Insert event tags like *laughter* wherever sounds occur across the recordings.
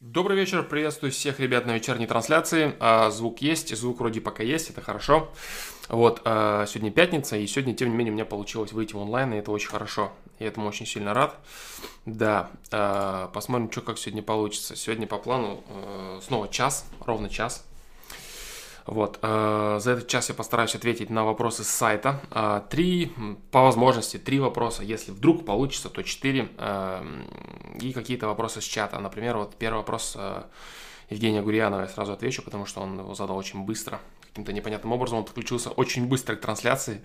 Добрый вечер, приветствую всех ребят на вечерней трансляции. А, звук есть, звук вроде пока есть, это хорошо. Вот, а, сегодня пятница, и сегодня, тем не менее, у меня получилось выйти онлайн, и это очень хорошо. Я этому очень сильно рад. Да, а, посмотрим, что как сегодня получится. Сегодня по плану снова час, ровно час. Вот, э, за этот час я постараюсь ответить на вопросы с сайта. Э, три, по возможности, три вопроса. Если вдруг получится, то четыре. Э, и какие-то вопросы с чата. Например, вот первый вопрос Евгения Гурьянова я сразу отвечу, потому что он его задал очень быстро. Каким-то непонятным образом он подключился очень быстро к трансляции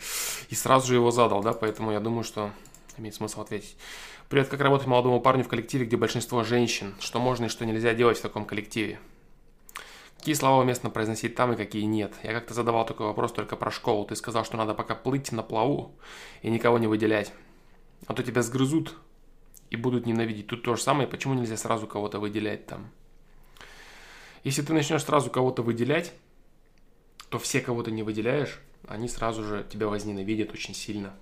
и сразу же его задал, да, поэтому я думаю, что имеет смысл ответить. Привет, как работать молодому парню в коллективе, где большинство женщин? Что можно и что нельзя делать в таком коллективе? Какие слова уместно произносить там и какие нет? Я как-то задавал такой вопрос только про школу. Ты сказал, что надо пока плыть на плаву и никого не выделять. А то тебя сгрызут и будут ненавидеть. Тут то же самое. Почему нельзя сразу кого-то выделять там? Если ты начнешь сразу кого-то выделять, то все, кого ты не выделяешь, они сразу же тебя возненавидят очень сильно.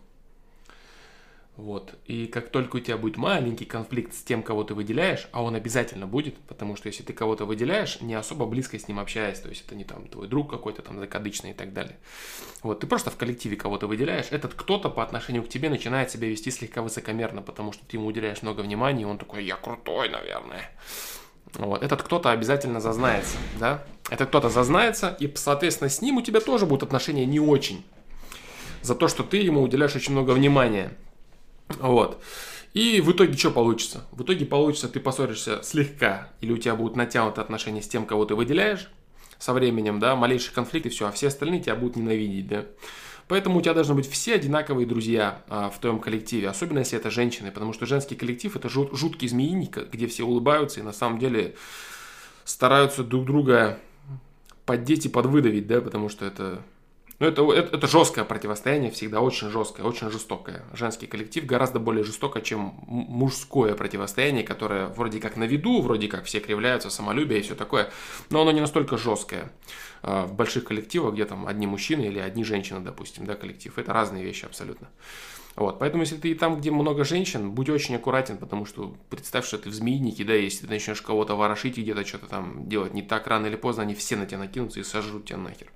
Вот. И как только у тебя будет маленький конфликт с тем, кого ты выделяешь, а он обязательно будет, потому что если ты кого-то выделяешь, не особо близко с ним общаясь, то есть это не там твой друг какой-то там закадычный и так далее. Вот, ты просто в коллективе кого-то выделяешь, этот кто-то по отношению к тебе начинает себя вести слегка высокомерно, потому что ты ему уделяешь много внимания, и он такой, я крутой, наверное. Вот, этот кто-то обязательно зазнается, да? Этот кто-то зазнается, и, соответственно, с ним у тебя тоже будут отношения не очень. За то, что ты ему уделяешь очень много внимания. Вот. И в итоге что получится? В итоге получится, ты поссоришься слегка, или у тебя будут натянуты отношения с тем, кого ты выделяешь со временем, да, малейший конфликт и все, а все остальные тебя будут ненавидеть, да. Поэтому у тебя должны быть все одинаковые друзья а, в твоем коллективе, особенно если это женщины, потому что женский коллектив это жут, жуткий змеиник, где все улыбаются и на самом деле стараются друг друга поддеть и подвыдавить, да, потому что это ну, это, это, это жесткое противостояние, всегда очень жесткое, очень жестокое. Женский коллектив гораздо более жестоко, чем мужское противостояние, которое вроде как на виду, вроде как все кривляются, самолюбие и все такое, но оно не настолько жесткое. А, в больших коллективах, где там одни мужчины или одни женщины, допустим, да, коллектив, это разные вещи абсолютно. Вот, поэтому если ты там, где много женщин, будь очень аккуратен, потому что представь, что ты в змеинике, да, если ты начнешь кого-то ворошить и где-то что-то там делать не так, рано или поздно они все на тебя накинутся и сожрут тебя нахер.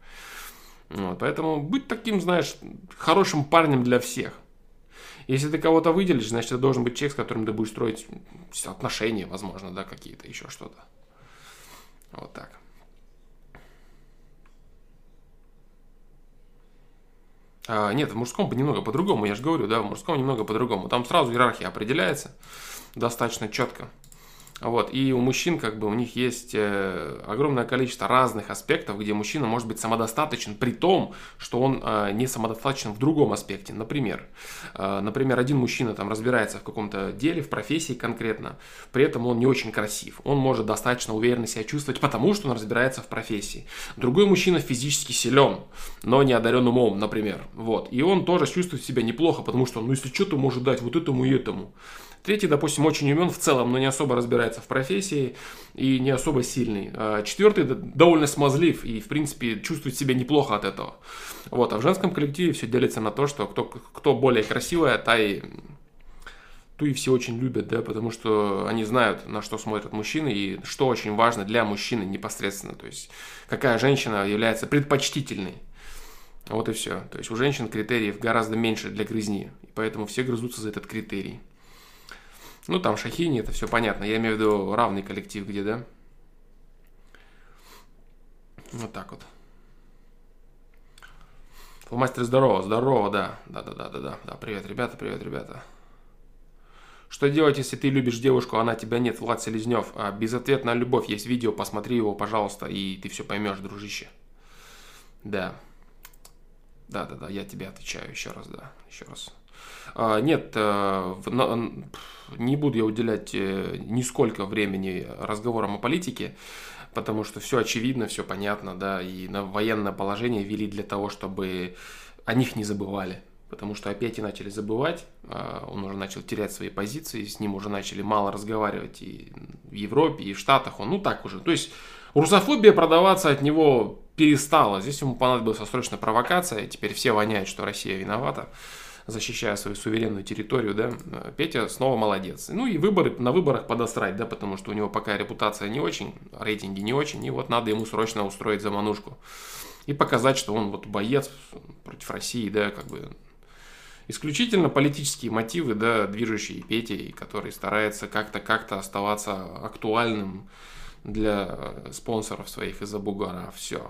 Вот, поэтому будь таким, знаешь, хорошим парнем для всех. Если ты кого-то выделишь, значит, это должен быть человек, с которым ты будешь строить отношения, возможно, да, какие-то, еще что-то. Вот так. А, нет, в мужском немного по-другому, я же говорю, да, в мужском немного по-другому. Там сразу иерархия определяется достаточно четко. Вот. И у мужчин, как бы, у них есть э, огромное количество разных аспектов, где мужчина может быть самодостаточен, при том, что он э, не самодостаточен в другом аспекте. Например, э, например, один мужчина там разбирается в каком-то деле, в профессии конкретно, при этом он не очень красив. Он может достаточно уверенно себя чувствовать, потому что он разбирается в профессии. Другой мужчина физически силен, но не одарен умом, например. Вот. И он тоже чувствует себя неплохо, потому что, ну, если что-то может дать вот этому и этому. Третий, допустим, очень умен в целом, но не особо разбирается в профессии и не особо сильный. А четвертый довольно смазлив и, в принципе, чувствует себя неплохо от этого. Вот. А в женском коллективе все делится на то, что кто, кто более красивая, та и ту и все очень любят, да, потому что они знают, на что смотрят мужчины и что очень важно для мужчины непосредственно, то есть какая женщина является предпочтительной. Вот и все. То есть у женщин критериев гораздо меньше для грызни, и поэтому все грызутся за этот критерий. Ну, там Шахини, это все понятно. Я имею в виду равный коллектив где, да? Вот так вот. Фломастер, здорово, здорово, да. Да-да-да-да-да. Да, привет, ребята, привет, ребята. Что делать, если ты любишь девушку, а она тебя нет? Влад Селезнев. А, безответная любовь. Есть видео, посмотри его, пожалуйста, и ты все поймешь, дружище. Да. Да-да-да, я тебе отвечаю еще раз, да. Еще раз. А, нет, э, не буду я уделять э, нисколько времени разговорам о политике, потому что все очевидно, все понятно, да, и на военное положение ввели для того, чтобы о них не забывали. Потому что опять и начали забывать, а, он уже начал терять свои позиции, с ним уже начали мало разговаривать и в Европе, и в Штатах, он ну так уже. То есть русофобия продаваться от него перестала. Здесь ему понадобилась срочная провокация, теперь все воняют, что Россия виновата защищая свою суверенную территорию, да, Петя снова молодец. Ну и выборы, на выборах подосрать, да, потому что у него пока репутация не очень, рейтинги не очень, и вот надо ему срочно устроить заманушку. И показать, что он вот боец против России, да, как бы исключительно политические мотивы, да, движущие Петей, который старается как-то как-то оставаться актуальным для спонсоров своих из-за бугора. Все.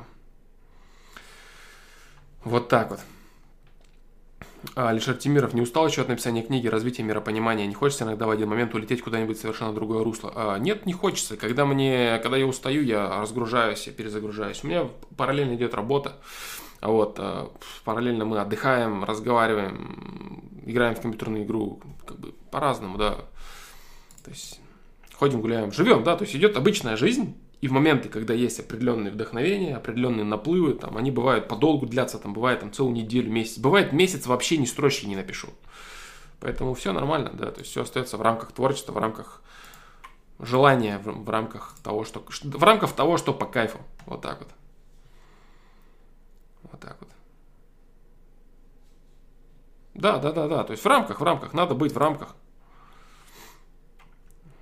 Вот так вот. А, Алишер Тимиров не устал еще от написания книги «Развитие миропонимания». Не хочется иногда в один момент улететь куда-нибудь совершенно другое русло? А, нет, не хочется. Когда, мне, когда я устаю, я разгружаюсь, я перезагружаюсь. У меня параллельно идет работа. Вот, а, параллельно мы отдыхаем, разговариваем, играем в компьютерную игру, как бы по-разному, да. То есть ходим, гуляем, живем, да, то есть идет обычная жизнь, и в моменты, когда есть определенные вдохновения, определенные наплывы, там, они бывают подолгу длятся, там, бывает там целую неделю, месяц. Бывает месяц вообще ни строчки не напишу. Поэтому все нормально, да, то есть все остается в рамках творчества, в рамках желания, в, в рамках того, что, в рамках того, что по кайфу. Вот так вот. Вот так вот. Да, да, да, да. То есть в рамках, в рамках. Надо быть в рамках.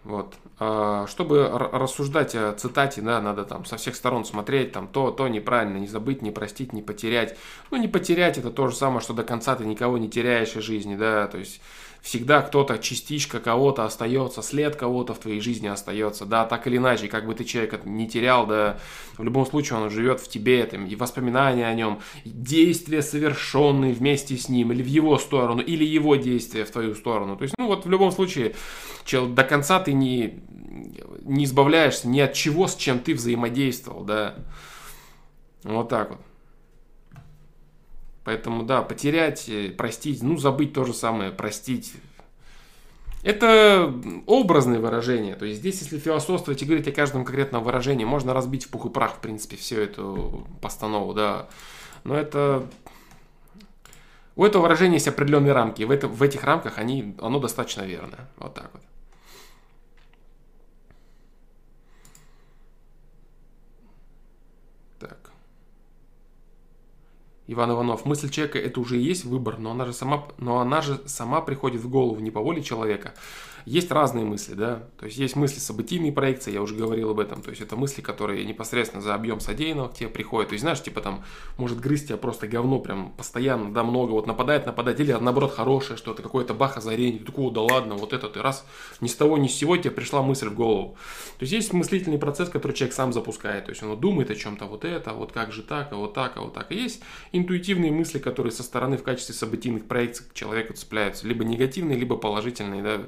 Вот. А, чтобы рассуждать о цитате, да, надо там со всех сторон смотреть, там то, то неправильно, не забыть, не простить, не потерять. Ну, не потерять это то же самое, что до конца ты никого не теряешь в жизни, да, то есть всегда кто-то, частичка кого-то остается, след кого-то в твоей жизни остается, да, так или иначе, как бы ты человека не терял, да, в любом случае он живет в тебе, там, и воспоминания о нем, действия, совершенные вместе с ним, или в его сторону, или его действия в твою сторону, то есть, ну, вот в любом случае, чел, до конца ты не, не избавляешься ни от чего, с чем ты взаимодействовал, да, вот так вот. Поэтому, да, потерять, э, простить, ну, забыть то же самое, простить. Это образное выражение. То есть здесь, если философствовать и говорить о каждом конкретном выражении, можно разбить в пух и прах, в принципе, всю эту постанову, да. Но это... У этого выражения есть определенные рамки. И в, это, в этих рамках они, оно достаточно верно. Вот так вот. Иван Иванов, мысль человека это уже и есть выбор, но она же сама, но она же сама приходит в голову не по воле человека, есть разные мысли, да, то есть есть мысли событийные проекции, я уже говорил об этом, то есть это мысли, которые непосредственно за объем содеянного к тебе приходят, то есть знаешь, типа там может грызть тебя просто говно прям постоянно, да, много, вот нападает, нападает, или наоборот хорошее что-то, какое-то бах озарение, ты такой, да ладно, вот это ты раз, ни с того ни с сего тебе пришла мысль в голову. То есть есть мыслительный процесс, который человек сам запускает, то есть он думает о чем-то, вот это, вот как же так, а вот так, а вот так. И есть интуитивные мысли, которые со стороны в качестве событийных проекций к человеку цепляются, либо негативные, либо положительные, да,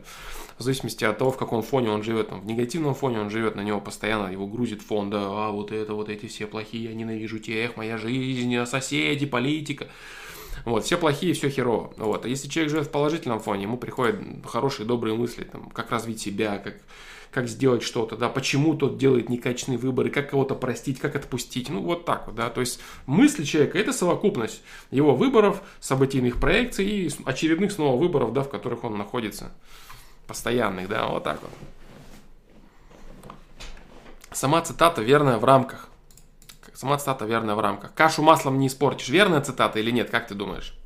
в зависимости от того, в каком фоне он живет. Там, в негативном фоне он живет, на него постоянно его грузит фон, да, а вот это, вот эти все плохие, я ненавижу тех, моя жизнь, а соседи, политика. Вот, все плохие, все херово. Вот. А если человек живет в положительном фоне, ему приходят хорошие, добрые мысли, там, как развить себя, как, как сделать что-то, да, почему тот делает некачественные выборы, как кого-то простить, как отпустить, ну, вот так вот, да, то есть мысли человека – это совокупность его выборов, событийных проекций и очередных снова выборов, да, в которых он находится постоянных, да, вот так вот. Сама цитата верная в рамках. Сама цитата верная в рамках. Кашу маслом не испортишь. Верная цитата или нет, как ты думаешь?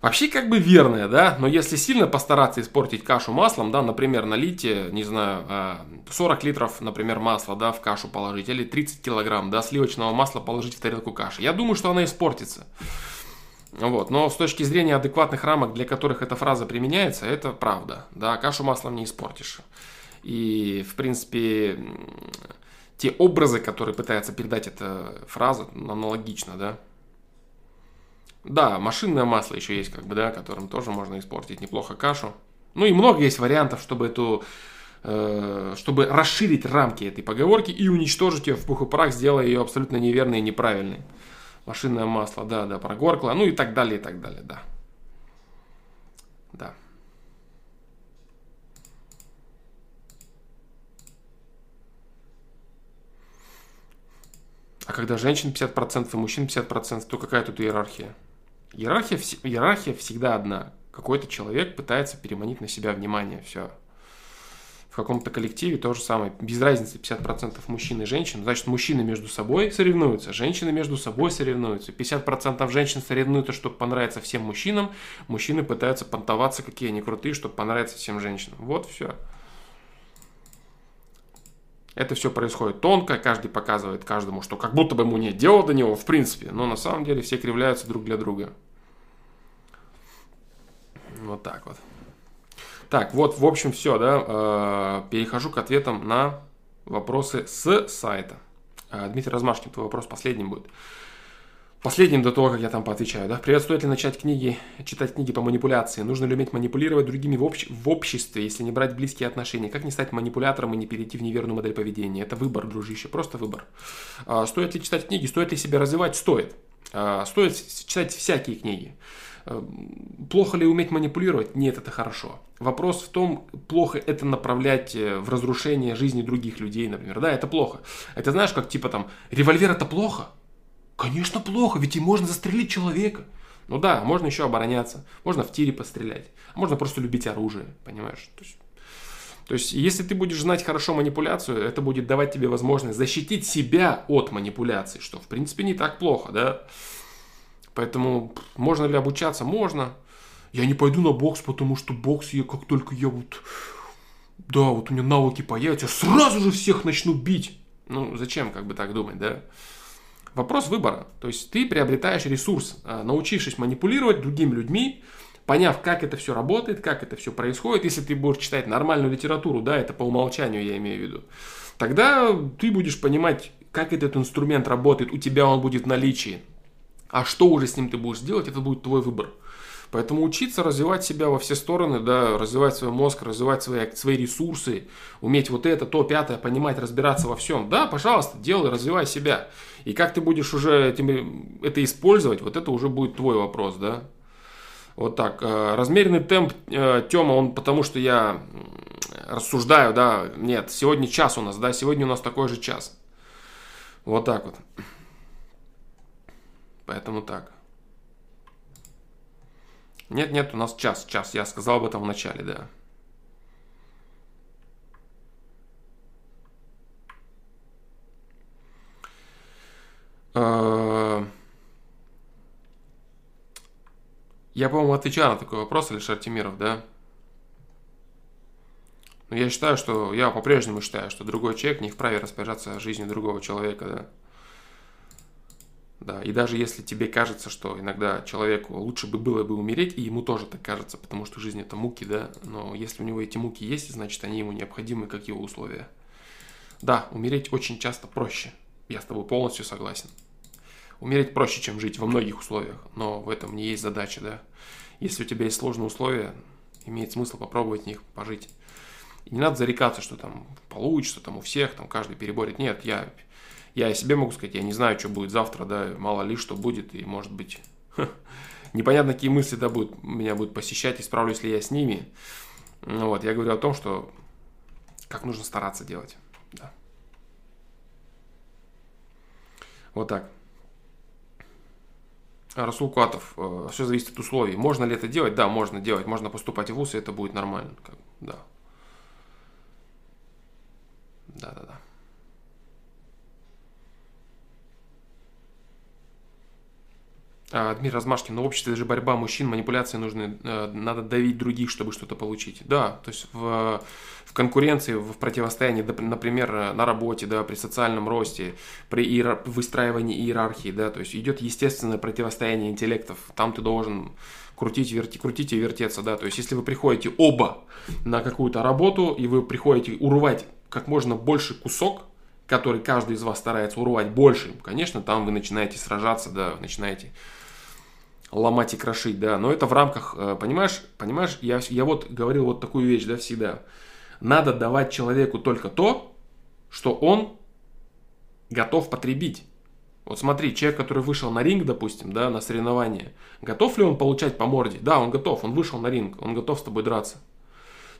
Вообще как бы верная, да, но если сильно постараться испортить кашу маслом, да, например, налить, не знаю, 40 а, литров, например, масла, да, в кашу положить, или 30 килограмм, да, сливочного масла положить в тарелку каши, я думаю, что она испортится. Вот. Но с точки зрения адекватных рамок, для которых эта фраза применяется, это правда. Да, кашу маслом не испортишь. И, в принципе, те образы, которые пытается передать эта фраза, аналогично, да. Да, машинное масло еще есть, как бы, да, которым тоже можно испортить неплохо кашу. Ну и много есть вариантов, чтобы эту э, чтобы расширить рамки этой поговорки и уничтожить ее в пух и прах, сделая ее абсолютно неверной и неправильной машинное масло, да, да, прогоркло, ну и так далее, и так далее, да. Да. А когда женщин 50% и мужчин 50%, то какая тут иерархия? Иерархия, иерархия всегда одна. Какой-то человек пытается переманить на себя внимание, все. Каком-то коллективе то же самое. Без разницы 50% мужчин и женщин. Значит, мужчины между собой соревнуются, женщины между собой соревнуются. 50% женщин соревнуются, чтобы понравиться всем мужчинам. Мужчины пытаются понтоваться, какие они крутые, чтобы понравиться всем женщинам. Вот все. Это все происходит тонко, каждый показывает каждому, что как будто бы ему нет дела до него, в принципе. Но на самом деле все кривляются друг для друга. Вот так вот. Так, вот, в общем, все, да. Э, перехожу к ответам на вопросы с сайта. Э, Дмитрий Размашкин, твой вопрос последним будет. Последним до того, как я там поотвечаю, да. Привет, стоит ли начать книги, читать книги по манипуляции? Нужно ли уметь манипулировать другими в, общ... в обществе, если не брать близкие отношения? Как не стать манипулятором и не перейти в неверную модель поведения? Это выбор, дружище, просто выбор. А, стоит ли читать книги? Стоит ли себя развивать? Стоит. А, стоит читать всякие книги. Эм, плохо ли уметь манипулировать? Нет, это хорошо. Вопрос в том, плохо это направлять э, в разрушение жизни других людей, например. Да, это плохо. Это знаешь, как типа там, револьвер это плохо? Конечно, плохо, ведь и можно застрелить человека. Ну да, можно еще обороняться, можно в тире пострелять, а можно просто любить оружие, понимаешь? То есть, то есть, если ты будешь знать хорошо манипуляцию, это будет давать тебе возможность защитить себя от манипуляции, что в принципе не так плохо, да? Поэтому можно ли обучаться? Можно. Я не пойду на бокс, потому что бокс, я как только я вот... Да, вот у меня навыки появятся, я сразу же всех начну бить. Ну, зачем как бы так думать, да? Вопрос выбора. То есть ты приобретаешь ресурс, а, научившись манипулировать другими людьми, поняв, как это все работает, как это все происходит. Если ты будешь читать нормальную литературу, да, это по умолчанию я имею в виду, тогда ты будешь понимать, как этот инструмент работает, у тебя он будет в наличии. А что уже с ним ты будешь делать, это будет твой выбор. Поэтому учиться развивать себя во все стороны, да, развивать свой мозг, развивать свои, свои ресурсы, уметь вот это, то, пятое, понимать, разбираться во всем. Да, пожалуйста, делай, развивай себя. И как ты будешь уже этим, это использовать, вот это уже будет твой вопрос, да. Вот так. Э, размеренный темп э, Тёма, он потому что я рассуждаю, да, нет, сегодня час у нас, да, сегодня у нас такой же час. Вот так вот. Поэтому так. Нет, нет, у нас час, час. Я сказал об этом в начале, да. А, я, по-моему, отвечал на такой вопрос, Алишер Тимиров, да? Но я считаю, что... Я по-прежнему считаю, что другой человек не вправе распоряжаться жизнью другого человека, да? Да, и даже если тебе кажется, что иногда человеку лучше бы было бы умереть, и ему тоже так кажется, потому что жизнь это муки, да, но если у него эти муки есть, значит они ему необходимы, как его условия. Да, умереть очень часто проще, я с тобой полностью согласен. Умереть проще, чем жить во многих условиях, но в этом не есть задача, да. Если у тебя есть сложные условия, имеет смысл попробовать в них пожить. И не надо зарекаться, что там получится, там у всех, там каждый переборет. Нет, я я о себе могу сказать, я не знаю, что будет завтра, да, мало ли что будет, и может быть *laughs* непонятно, какие мысли да, будут, меня будут посещать, и справлюсь ли я с ними. Ну, вот, я говорю о том, что как нужно стараться делать. Да. Вот так. Расул Куатов, э, все зависит от условий. Можно ли это делать? Да, можно делать. Можно поступать в ВУЗ, и это будет нормально. Да. Да, да, да. А, Дмитрий Размашкин, но в обществе даже борьба мужчин, манипуляции нужны, э, надо давить других, чтобы что-то получить. Да, то есть в, в конкуренции, в противостоянии, например, на работе, да, при социальном росте, при иер... выстраивании иерархии, да, то есть идет естественное противостояние интеллектов. Там ты должен крутить, верти, крутить и вертеться, да, то есть если вы приходите оба на какую-то работу, и вы приходите урвать как можно больше кусок, который каждый из вас старается урвать больше, конечно, там вы начинаете сражаться, да, начинаете ломать и крошить, да, но это в рамках, э, понимаешь, понимаешь, я, я вот говорил вот такую вещь, да, всегда. Надо давать человеку только то, что он готов потребить. Вот смотри, человек, который вышел на ринг, допустим, да, на соревнование, готов ли он получать по морде? Да, он готов, он вышел на ринг, он готов с тобой драться.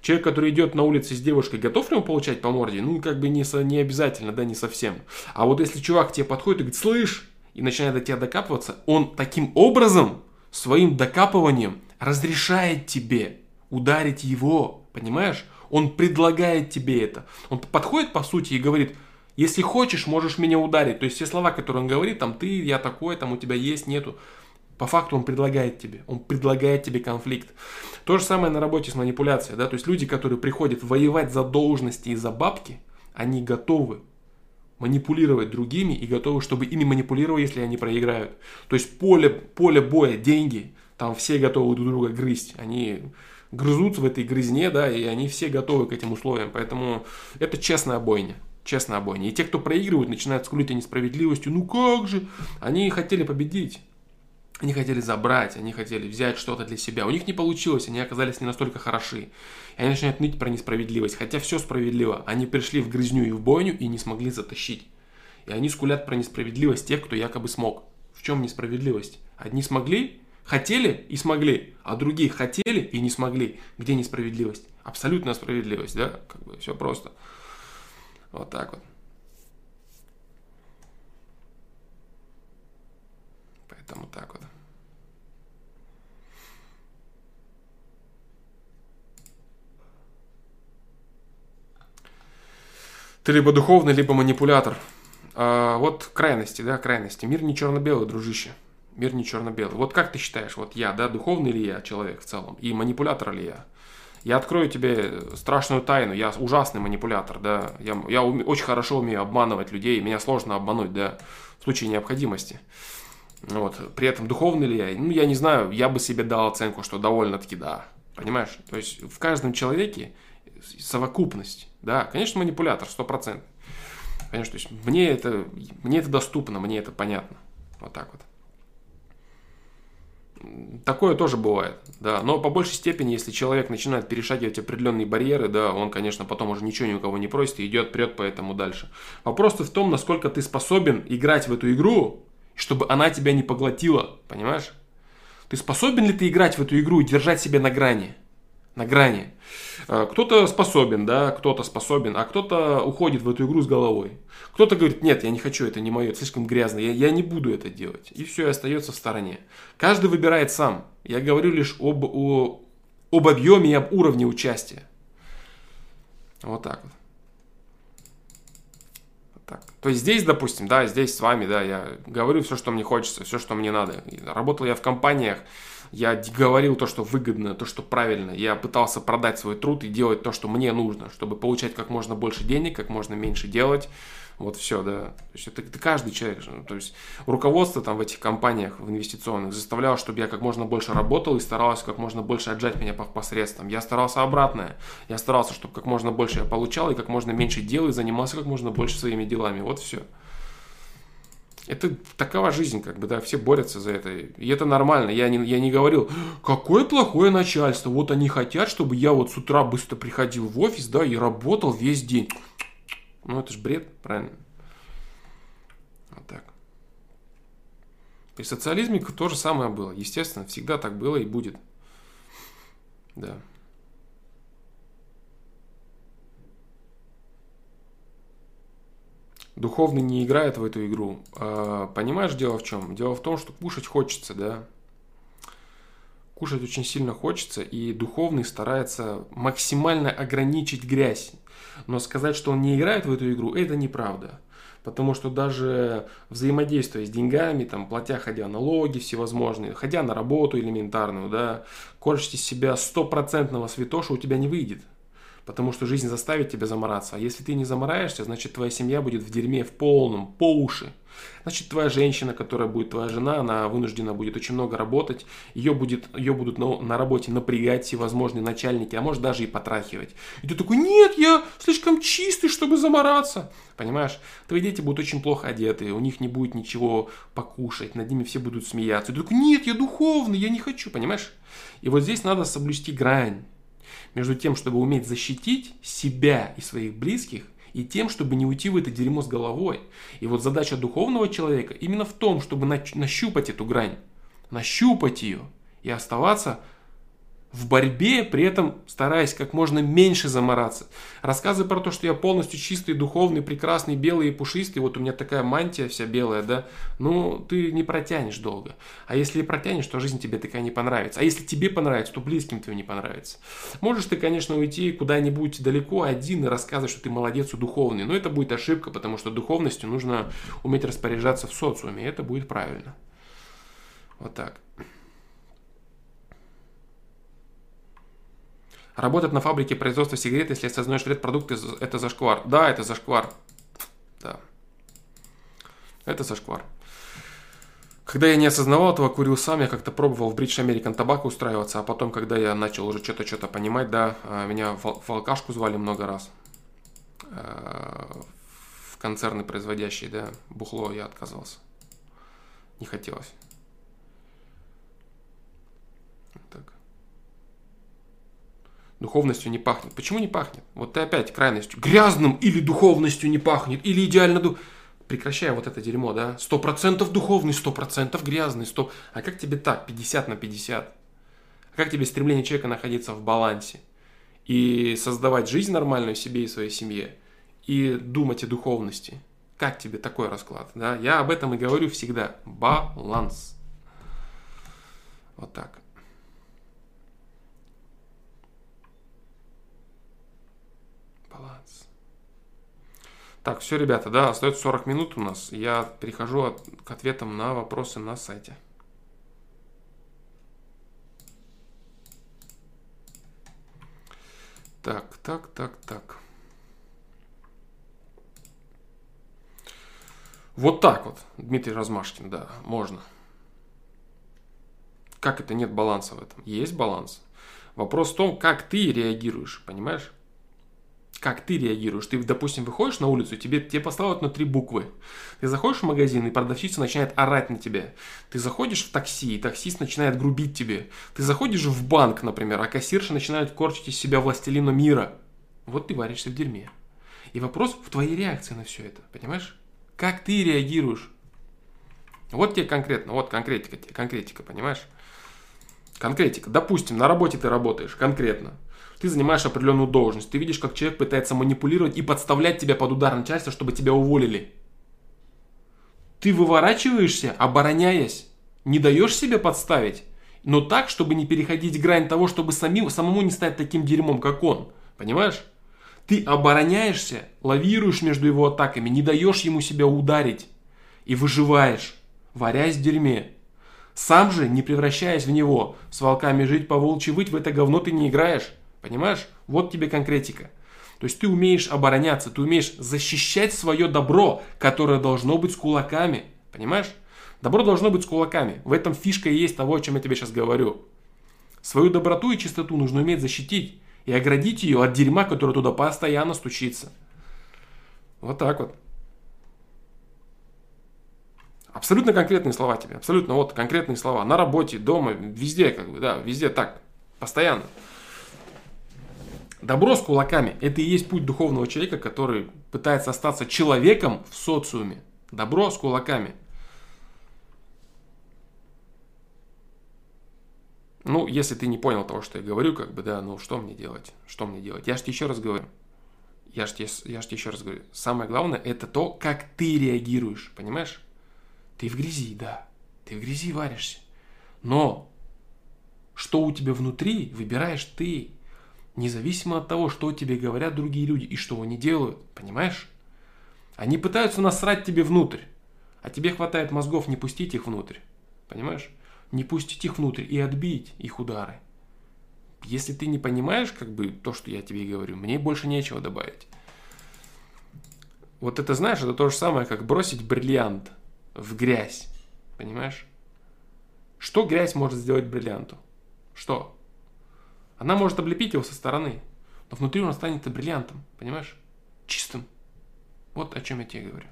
Человек, который идет на улице с девушкой, готов ли он получать по морде? Ну, как бы не, не обязательно, да, не совсем. А вот если чувак к тебе подходит и говорит, слышь, и начинает до тебя докапываться, он таким образом, своим докапыванием, разрешает тебе ударить его, понимаешь? Он предлагает тебе это. Он подходит по сути и говорит, если хочешь, можешь меня ударить. То есть все слова, которые он говорит, там ты, я такой, там у тебя есть, нету. По факту он предлагает тебе, он предлагает тебе конфликт. То же самое на работе с манипуляцией, да, то есть люди, которые приходят воевать за должности и за бабки, они готовы манипулировать другими и готовы, чтобы ими манипулировать, если они проиграют. То есть поле, поле боя, деньги, там все готовы друг друга грызть. Они грызутся в этой грызне, да, и они все готовы к этим условиям. Поэтому это честная бойня. Честная бойня. И те, кто проигрывают, начинают скулить о несправедливости. Ну как же? Они хотели победить. Они хотели забрать, они хотели взять что-то для себя. У них не получилось, они оказались не настолько хороши. И они начинают ныть про несправедливость. Хотя все справедливо. Они пришли в грызню и в бойню и не смогли затащить. И они скулят про несправедливость тех, кто якобы смог. В чем несправедливость? Одни смогли, хотели и смогли, а другие хотели и не смогли. Где несправедливость? Абсолютная справедливость, да? Как бы все просто. Вот так вот. Поэтому так вот. Ты либо духовный, либо манипулятор. А, вот крайности, да, крайности. Мир не черно-белый, дружище. Мир не черно-белый. Вот как ты считаешь, вот я, да, духовный ли я человек в целом? И манипулятор ли я? Я открою тебе страшную тайну. Я ужасный манипулятор, да. Я, я уме, очень хорошо умею обманывать людей. Меня сложно обмануть, да, в случае необходимости. Вот. При этом духовный ли я? Ну, я не знаю. Я бы себе дал оценку, что довольно-таки да. Понимаешь? То есть в каждом человеке совокупность. Да, конечно, манипулятор, сто процентов. Конечно, то есть мне это, мне это доступно, мне это понятно. Вот так вот. Такое тоже бывает, да. Но по большей степени, если человек начинает перешагивать определенные барьеры, да, он, конечно, потом уже ничего ни у кого не просит и идет, прет по этому дальше. Вопрос в том, насколько ты способен играть в эту игру, чтобы она тебя не поглотила, понимаешь? Ты способен ли ты играть в эту игру и держать себя на грани? На грани. Э, кто-то способен, да, кто-то способен, а кто-то уходит в эту игру с головой. Кто-то говорит, нет, я не хочу, это не мое, слишком грязно, я, я не буду это делать. И все, и остается в стороне. Каждый выбирает сам. Я говорю лишь об, о, об объеме и об уровне участия. Вот так вот. Так. То есть здесь, допустим, да, здесь с вами, да, я говорю все, что мне хочется, все, что мне надо. Работал я в компаниях, я говорил то, что выгодно, то, что правильно. Я пытался продать свой труд и делать то, что мне нужно, чтобы получать как можно больше денег, как можно меньше делать. Вот все, да. То есть это, это каждый человек. То есть руководство там в этих компаниях, в инвестиционных, заставляло, чтобы я как можно больше работал и старалось как можно больше отжать меня по посредствам. Я старался обратное. Я старался, чтобы как можно больше я получал и как можно меньше дел и занимался как можно больше своими делами. Вот все. Это такова жизнь, как бы, да, все борются за это. И это нормально. Я не, я не говорил, какое плохое начальство. Вот они хотят, чтобы я вот с утра быстро приходил в офис, да, и работал весь день. Ну, это же бред, правильно? Вот так. При социализме то же самое было. Естественно, всегда так было и будет. Да. духовный не играет в эту игру. А, понимаешь, дело в чем? Дело в том, что кушать хочется, да. Кушать очень сильно хочется, и духовный старается максимально ограничить грязь. Но сказать, что он не играет в эту игру, это неправда. Потому что даже взаимодействуя с деньгами, там, платя, ходя налоги всевозможные, ходя на работу элементарную, да, корчить из себя стопроцентного святоша у тебя не выйдет. Потому что жизнь заставит тебя замораться. А если ты не замораешься, значит твоя семья будет в дерьме в полном, по уши. Значит, твоя женщина, которая будет твоя жена, она вынуждена будет очень много работать, ее, будет, ее будут на, на работе напрягать всевозможные начальники, а может даже и потрахивать. И ты такой, нет, я слишком чистый, чтобы замораться. Понимаешь? Твои дети будут очень плохо одеты, у них не будет ничего покушать, над ними все будут смеяться. И ты такой, нет, я духовный, я не хочу, понимаешь? И вот здесь надо соблюсти грань между тем, чтобы уметь защитить себя и своих близких, и тем, чтобы не уйти в это дерьмо с головой. И вот задача духовного человека именно в том, чтобы нащупать эту грань, нащупать ее и оставаться в борьбе, при этом стараясь как можно меньше замораться. Рассказы про то, что я полностью чистый, духовный, прекрасный, белый и пушистый, вот у меня такая мантия вся белая, да, ну, ты не протянешь долго. А если протянешь, то жизнь тебе такая не понравится. А если тебе понравится, то близким тебе не понравится. Можешь ты, конечно, уйти куда-нибудь далеко один и рассказывать, что ты молодец и духовный, но это будет ошибка, потому что духовностью нужно уметь распоряжаться в социуме, и это будет правильно. Вот так. Работать на фабрике производства сигарет, если осознаешь вред продукта, это зашквар. Да, это зашквар. Да. Это зашквар. Когда я не осознавал этого, курил сам, я как-то пробовал в British American Tobacco устраиваться, а потом, когда я начал уже что-то что-то понимать, да, а, меня в алкашку звали много раз. А, в концерны производящие, да, бухло я отказался. Не хотелось. Духовностью не пахнет. Почему не пахнет? Вот ты опять крайностью. Грязным или духовностью не пахнет, или идеально ду... Прекращай вот это дерьмо, да? Сто процентов духовный, сто процентов грязный, сто... А как тебе так, 50 на 50? А как тебе стремление человека находиться в балансе? И создавать жизнь нормальную себе и своей семье? И думать о духовности? Как тебе такой расклад? Да? Я об этом и говорю всегда. Баланс. Вот так. Так, все, ребята, да, остается 40 минут у нас. Я перехожу от, к ответам на вопросы на сайте. Так, так, так, так. Вот так вот, Дмитрий Размашкин, да, можно. Как это нет баланса в этом? Есть баланс. Вопрос в том, как ты реагируешь, понимаешь? Как ты реагируешь. Ты, допустим, выходишь на улицу, тебе, тебе поставят на три буквы. Ты заходишь в магазин, и продавщица начинает орать на тебя. Ты заходишь в такси, и таксист начинает грубить тебе. Ты заходишь в банк, например, а кассирша начинает корчить из себя властелина мира. Вот ты варишься в дерьме. И вопрос в твоей реакции на все это, понимаешь? Как ты реагируешь? Вот тебе конкретно, вот конкретика, конкретика, понимаешь? Конкретика. Допустим, на работе ты работаешь конкретно ты занимаешь определенную должность, ты видишь, как человек пытается манипулировать и подставлять тебя под удар начальства, чтобы тебя уволили. Ты выворачиваешься, обороняясь, не даешь себе подставить, но так, чтобы не переходить грань того, чтобы самим, самому не стать таким дерьмом, как он. Понимаешь? Ты обороняешься, лавируешь между его атаками, не даешь ему себя ударить и выживаешь, варясь в дерьме. Сам же, не превращаясь в него, с волками жить по волчьи выть, в это говно ты не играешь. Понимаешь? Вот тебе конкретика. То есть ты умеешь обороняться, ты умеешь защищать свое добро, которое должно быть с кулаками. Понимаешь? Добро должно быть с кулаками. В этом фишка и есть того, о чем я тебе сейчас говорю. Свою доброту и чистоту нужно уметь защитить и оградить ее от дерьма, которое туда постоянно стучится. Вот так вот. Абсолютно конкретные слова тебе. Абсолютно вот конкретные слова. На работе, дома, везде, как бы, да, везде так. Постоянно. Добро с кулаками – это и есть путь духовного человека, который пытается остаться человеком в социуме. Добро с кулаками. Ну, если ты не понял того, что я говорю, как бы, да, ну, что мне делать? Что мне делать? Я же тебе еще раз говорю. Я же тебе, я ж тебе еще раз говорю. Самое главное, это то, как ты реагируешь, понимаешь? Ты в грязи, да. Ты в грязи варишься. Но что у тебя внутри, выбираешь ты независимо от того, что тебе говорят другие люди и что они делают, понимаешь? Они пытаются насрать тебе внутрь, а тебе хватает мозгов не пустить их внутрь, понимаешь? Не пустить их внутрь и отбить их удары. Если ты не понимаешь, как бы, то, что я тебе говорю, мне больше нечего добавить. Вот это, знаешь, это то же самое, как бросить бриллиант в грязь, понимаешь? Что грязь может сделать бриллианту? Что? Она может облепить его со стороны, но внутри он останется бриллиантом, понимаешь? Чистым. Вот о чем я тебе говорю.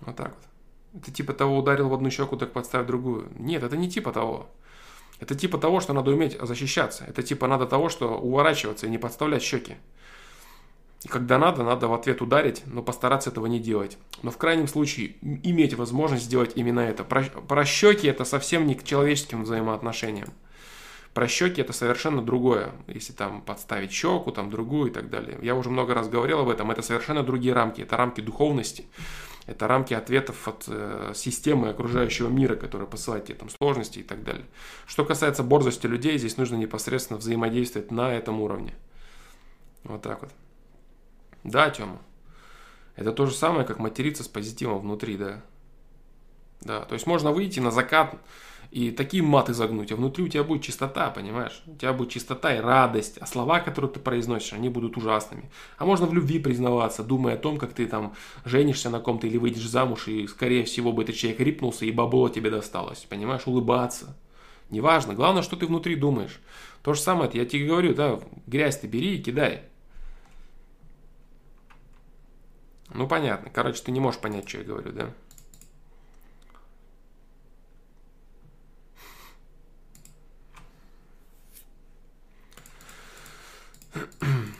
Вот так вот. Это типа того ударил в одну щеку, так подставь другую. Нет, это не типа того. Это типа того, что надо уметь защищаться. Это типа надо того, что уворачиваться и не подставлять щеки. И когда надо, надо в ответ ударить, но постараться этого не делать. Но в крайнем случае иметь возможность сделать именно это. Прощеки это совсем не к человеческим взаимоотношениям. Прощеки это совершенно другое. Если там подставить щеку, там другую и так далее. Я уже много раз говорил об этом. Это совершенно другие рамки. Это рамки духовности. Это рамки ответов от э, системы окружающего мира, которая посылает тебе там сложности и так далее. Что касается борзости людей, здесь нужно непосредственно взаимодействовать на этом уровне. Вот так вот. Да, Тёма. Это то же самое, как материться с позитивом внутри, да. Да, то есть можно выйти на закат и такие маты загнуть, а внутри у тебя будет чистота, понимаешь? У тебя будет чистота и радость, а слова, которые ты произносишь, они будут ужасными. А можно в любви признаваться, думая о том, как ты там женишься на ком-то или выйдешь замуж, и скорее всего бы этот человек рипнулся, и бабло тебе досталось, понимаешь? Улыбаться. Неважно, главное, что ты внутри думаешь. То же самое, я тебе говорю, да, грязь ты бери и кидай. Ну, понятно. Короче, ты не можешь понять, что я говорю, да?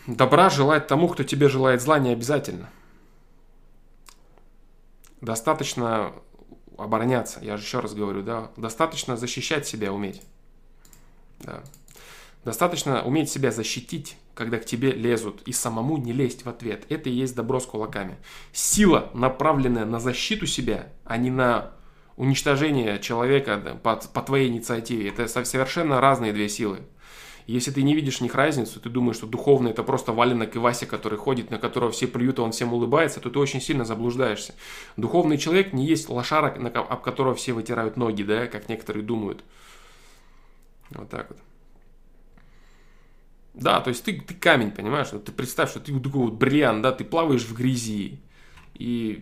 Добра желать тому, кто тебе желает зла, не обязательно. Достаточно обороняться, я же еще раз говорю, да, достаточно защищать себя уметь. Да. Достаточно уметь себя защитить, когда к тебе лезут, и самому не лезть в ответ. Это и есть добро с кулаками. Сила, направленная на защиту себя, а не на уничтожение человека по, по твоей инициативе. Это совершенно разные две силы. Если ты не видишь в них разницу, ты думаешь, что духовно это просто валенок и Вася, который ходит, на которого все плюют, он всем улыбается, то ты очень сильно заблуждаешься. Духовный человек не есть лошара, об которого все вытирают ноги, да, как некоторые думают. Вот так вот. Да, то есть ты, ты камень, понимаешь? Вот ты представь, что ты вот такой вот бриллиант, да, ты плаваешь в грязи. И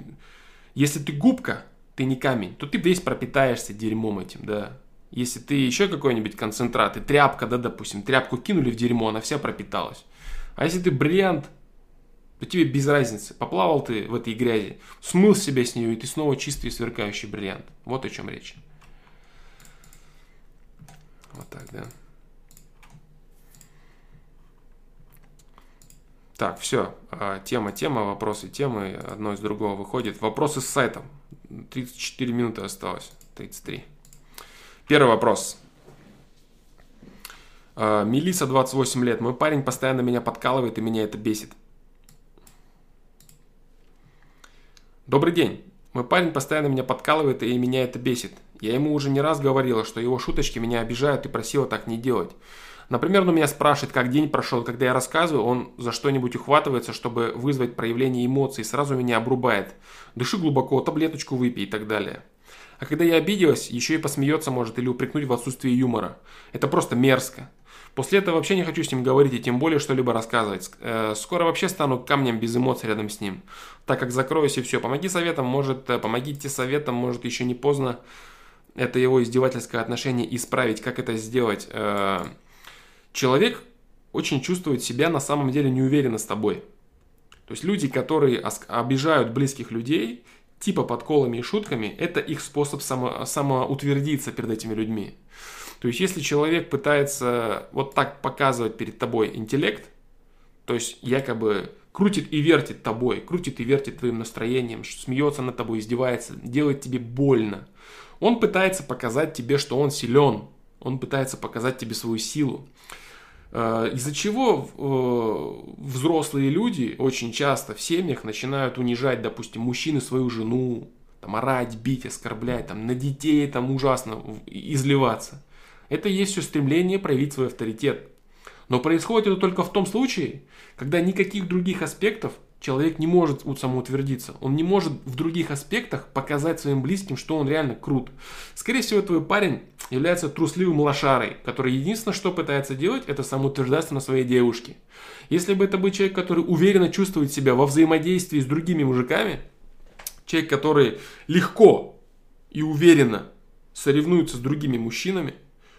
если ты губка, ты не камень, то ты весь пропитаешься дерьмом этим, да. Если ты еще какой-нибудь концентрат, и тряпка, да, допустим, тряпку кинули в дерьмо, она вся пропиталась. А если ты бриллиант, то тебе без разницы. Поплавал ты в этой грязи, смыл себя с нее, и ты снова чистый сверкающий бриллиант. Вот о чем речь. Вот так, да. Так, все. А, тема, тема, вопросы, темы. Одно из другого выходит. Вопросы с сайтом. 34 минуты осталось. 33. Первый вопрос. А, Мелиса, 28 лет. Мой парень постоянно меня подкалывает, и меня это бесит. Добрый день. Мой парень постоянно меня подкалывает, и меня это бесит. Я ему уже не раз говорила, что его шуточки меня обижают и просила так не делать. Например, он меня спрашивает, как день прошел. Когда я рассказываю, он за что-нибудь ухватывается, чтобы вызвать проявление эмоций, сразу меня обрубает. Дыши глубоко, таблеточку выпей и так далее. А когда я обиделась, еще и посмеется может или упрекнуть в отсутствии юмора. Это просто мерзко. После этого вообще не хочу с ним говорить и тем более что-либо рассказывать. Э, скоро вообще стану камнем без эмоций рядом с ним. Так как закроюсь и все. Помоги советом, может, э, помогите советом, может еще не поздно это его издевательское отношение исправить. Как это сделать? Человек очень чувствует себя на самом деле неуверенно с тобой. То есть люди, которые обижают близких людей, типа подколами и шутками, это их способ само, самоутвердиться перед этими людьми. То есть если человек пытается вот так показывать перед тобой интеллект, то есть якобы крутит и вертит тобой, крутит и вертит твоим настроением, смеется над тобой, издевается, делает тебе больно. Он пытается показать тебе, что он силен, он пытается показать тебе свою силу. Э, из-за чего э, взрослые люди очень часто в семьях начинают унижать, допустим, мужчины свою жену, там, орать, бить, оскорблять, там, на детей там ужасно изливаться. Это есть все стремление проявить свой авторитет. Но происходит это только в том случае, когда никаких других аспектов человек не может самоутвердиться. Он не может в других аспектах показать своим близким, что он реально крут. Скорее всего, твой парень является трусливым лошарой, который единственное, что пытается делать, это самоутверждаться на своей девушке. Если бы это был человек, который уверенно чувствует себя во взаимодействии с другими мужиками, человек, который легко и уверенно соревнуется с другими мужчинами,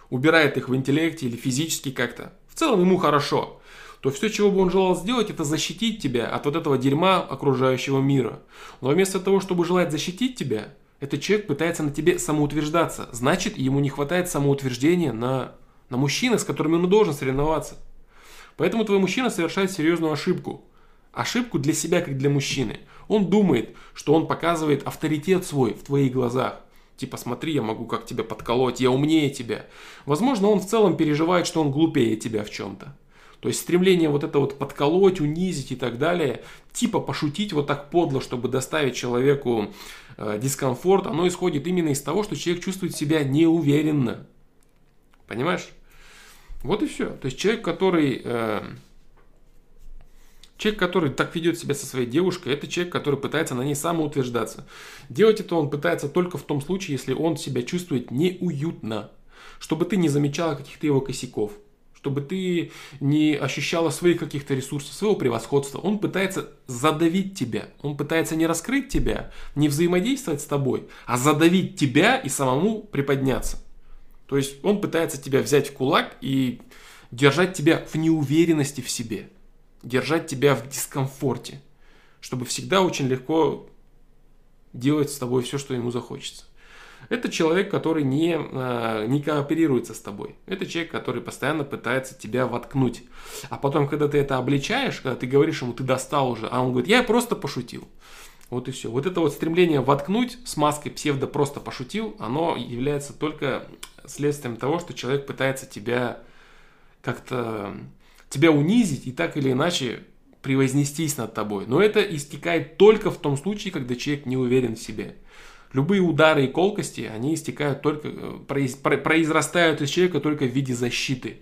убирает их в интеллекте или физически как-то, в целом ему хорошо то все, чего бы он желал сделать, это защитить тебя от вот этого дерьма окружающего мира. Но вместо того, чтобы желать защитить тебя, этот человек пытается на тебе самоутверждаться. Значит, ему не хватает самоутверждения на, на мужчинах, с которыми он должен соревноваться. Поэтому твой мужчина совершает серьезную ошибку. Ошибку для себя, как для мужчины. Он думает, что он показывает авторитет свой в твоих глазах. Типа, смотри, я могу как тебя подколоть, я умнее тебя. Возможно, он в целом переживает, что он глупее тебя в чем-то. То есть стремление вот это вот подколоть, унизить и так далее, типа пошутить вот так подло, чтобы доставить человеку э, дискомфорт, оно исходит именно из того, что человек чувствует себя неуверенно. Понимаешь? Вот и все. То есть человек, который... Э, Человек, который так ведет себя со своей девушкой, это человек, который пытается на ней самоутверждаться. Делать это он пытается только в том случае, если он себя чувствует неуютно. Чтобы ты не замечала каких-то его косяков. Чтобы ты не ощущала своих каких-то ресурсов, своего превосходства. Он пытается задавить тебя. Он пытается не раскрыть тебя, не взаимодействовать с тобой, а задавить тебя и самому приподняться. То есть он пытается тебя взять в кулак и держать тебя в неуверенности в себе держать тебя в дискомфорте, чтобы всегда очень легко делать с тобой все, что ему захочется. Это человек, который не, а, не кооперируется с тобой. Это человек, который постоянно пытается тебя воткнуть. А потом, когда ты это обличаешь, когда ты говоришь ему, ты достал уже, а он говорит, я просто пошутил. Вот и все. Вот это вот стремление воткнуть с маской псевдо просто пошутил, оно является только следствием того, что человек пытается тебя как-то тебя унизить и так или иначе превознестись над тобой. Но это истекает только в том случае, когда человек не уверен в себе. Любые удары и колкости, они истекают только, э, произрастают из человека только в виде защиты.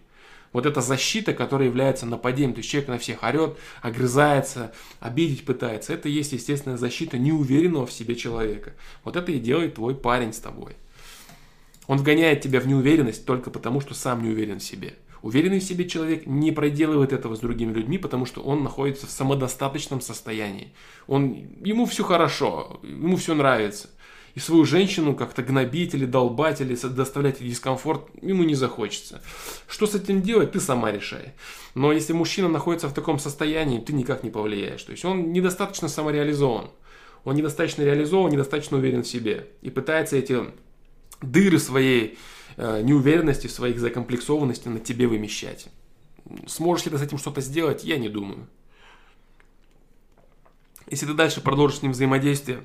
Вот эта защита, которая является нападением, то есть человек на всех орет, огрызается, обидеть пытается, это есть естественная защита неуверенного в себе человека. Вот это и делает твой парень с тобой. Он вгоняет тебя в неуверенность только потому, что сам не уверен в себе. Уверенный в себе человек не проделывает этого с другими людьми, потому что он находится в самодостаточном состоянии. Он, ему все хорошо, ему все нравится. И свою женщину как-то гнобить или долбать, или доставлять дискомфорт ему не захочется. Что с этим делать, ты сама решай. Но если мужчина находится в таком состоянии, ты никак не повлияешь. То есть он недостаточно самореализован. Он недостаточно реализован, недостаточно уверен в себе. И пытается эти дыры своей Э, неуверенности, своих закомплексованности на тебе вымещать. Сможешь ли ты с этим что-то сделать, я не думаю. Если ты дальше продолжишь с ним взаимодействие,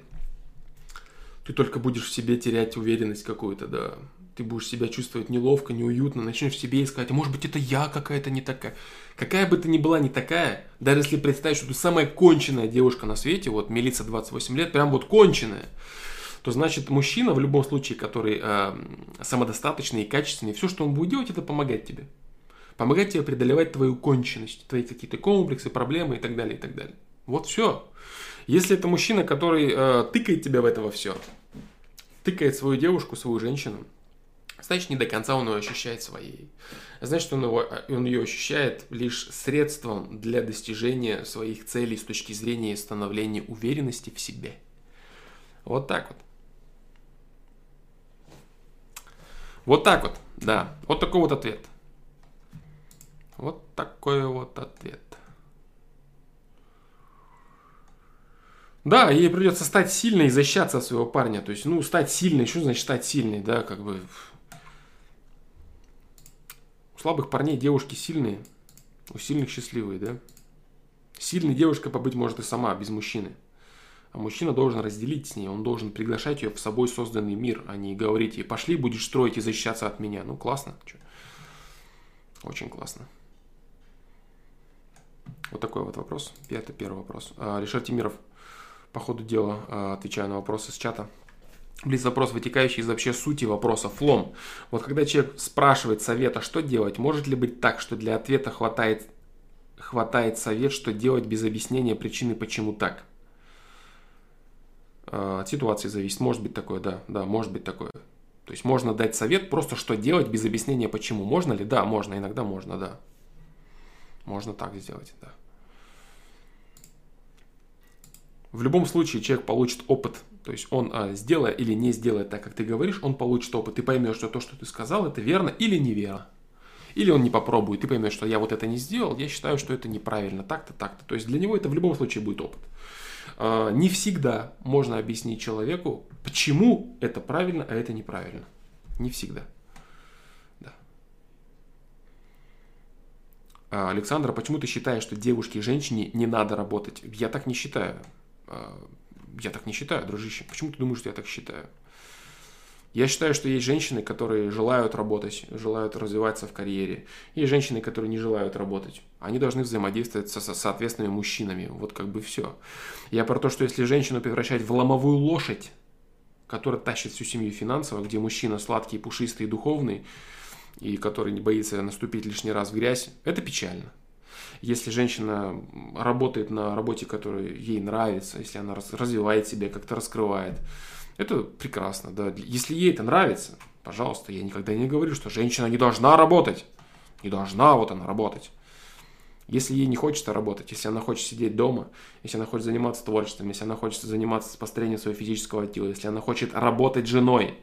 ты только будешь в себе терять уверенность какую-то, да. Ты будешь себя чувствовать неловко, неуютно, начнешь в себе искать, а может быть это я какая-то не такая. Какая бы ты ни была не такая, даже если представить, что ты самая конченная девушка на свете, вот Мелица 28 лет, прям вот конченая, то значит мужчина в любом случае, который э, самодостаточный и качественный, все, что он будет делать, это помогать тебе. Помогать тебе преодолевать твою конченность, твои какие-то комплексы, проблемы и так далее, и так далее. Вот все. Если это мужчина, который э, тыкает тебя в это все, тыкает свою девушку, свою женщину, значит, не до конца он ее ощущает своей. Значит, он, его, он ее ощущает лишь средством для достижения своих целей с точки зрения становления уверенности в себе. Вот так вот. Вот так вот, да. Вот такой вот ответ. Вот такой вот ответ. Да, ей придется стать сильной и защищаться от своего парня. То есть, ну, стать сильной, что значит стать сильной, да, как бы. У слабых парней девушки сильные, у сильных счастливые, да. Сильной девушка побыть может и сама, без мужчины. А мужчина должен разделить с ней, он должен приглашать ее в собой созданный мир, а не говорить ей, пошли, будешь строить и защищаться от меня. Ну, классно. Чё? Очень классно. Вот такой вот вопрос. Это первый вопрос. А, Решат Тимиров, по ходу дела, а, отвечаю на вопросы с чата. Близ вопрос, вытекающий из вообще сути вопроса, флом. Вот когда человек спрашивает совета, что делать, может ли быть так, что для ответа хватает, хватает совет, что делать без объяснения причины, почему так? От ситуации зависит. Может быть такое, да, да, может быть такое. То есть можно дать совет, просто что делать без объяснения почему. Можно ли? Да, можно, иногда можно, да. Можно так сделать, да. В любом случае человек получит опыт. То есть он а, сделая или не сделает так, как ты говоришь, он получит опыт. Ты поймешь, что то, что ты сказал, это верно или неверно. Или он не попробует, ты поймешь, что я вот это не сделал, я считаю, что это неправильно, так-то, так-то. То есть для него это в любом случае будет опыт. А, не всегда можно объяснить человеку, почему это правильно, а это неправильно. Не всегда. Да. А, Александра, почему ты считаешь, что девушке и женщине не надо работать? Я так не считаю. А, я так не считаю, дружище. Почему ты думаешь, что я так считаю? Я считаю, что есть женщины, которые желают работать, желают развиваться в карьере. Есть женщины, которые не желают работать. Они должны взаимодействовать со, со соответственными мужчинами. Вот как бы все. Я про то, что если женщину превращать в ломовую лошадь, которая тащит всю семью финансово, где мужчина сладкий, пушистый и духовный, и который не боится наступить лишний раз в грязь, это печально. Если женщина работает на работе, которая ей нравится, если она развивает себя, как-то раскрывает, это прекрасно, да. Если ей это нравится, пожалуйста, я никогда не говорю, что женщина не должна работать. Не должна вот она работать. Если ей не хочется работать, если она хочет сидеть дома, если она хочет заниматься творчеством, если она хочет заниматься построением своего физического тела, если она хочет работать женой,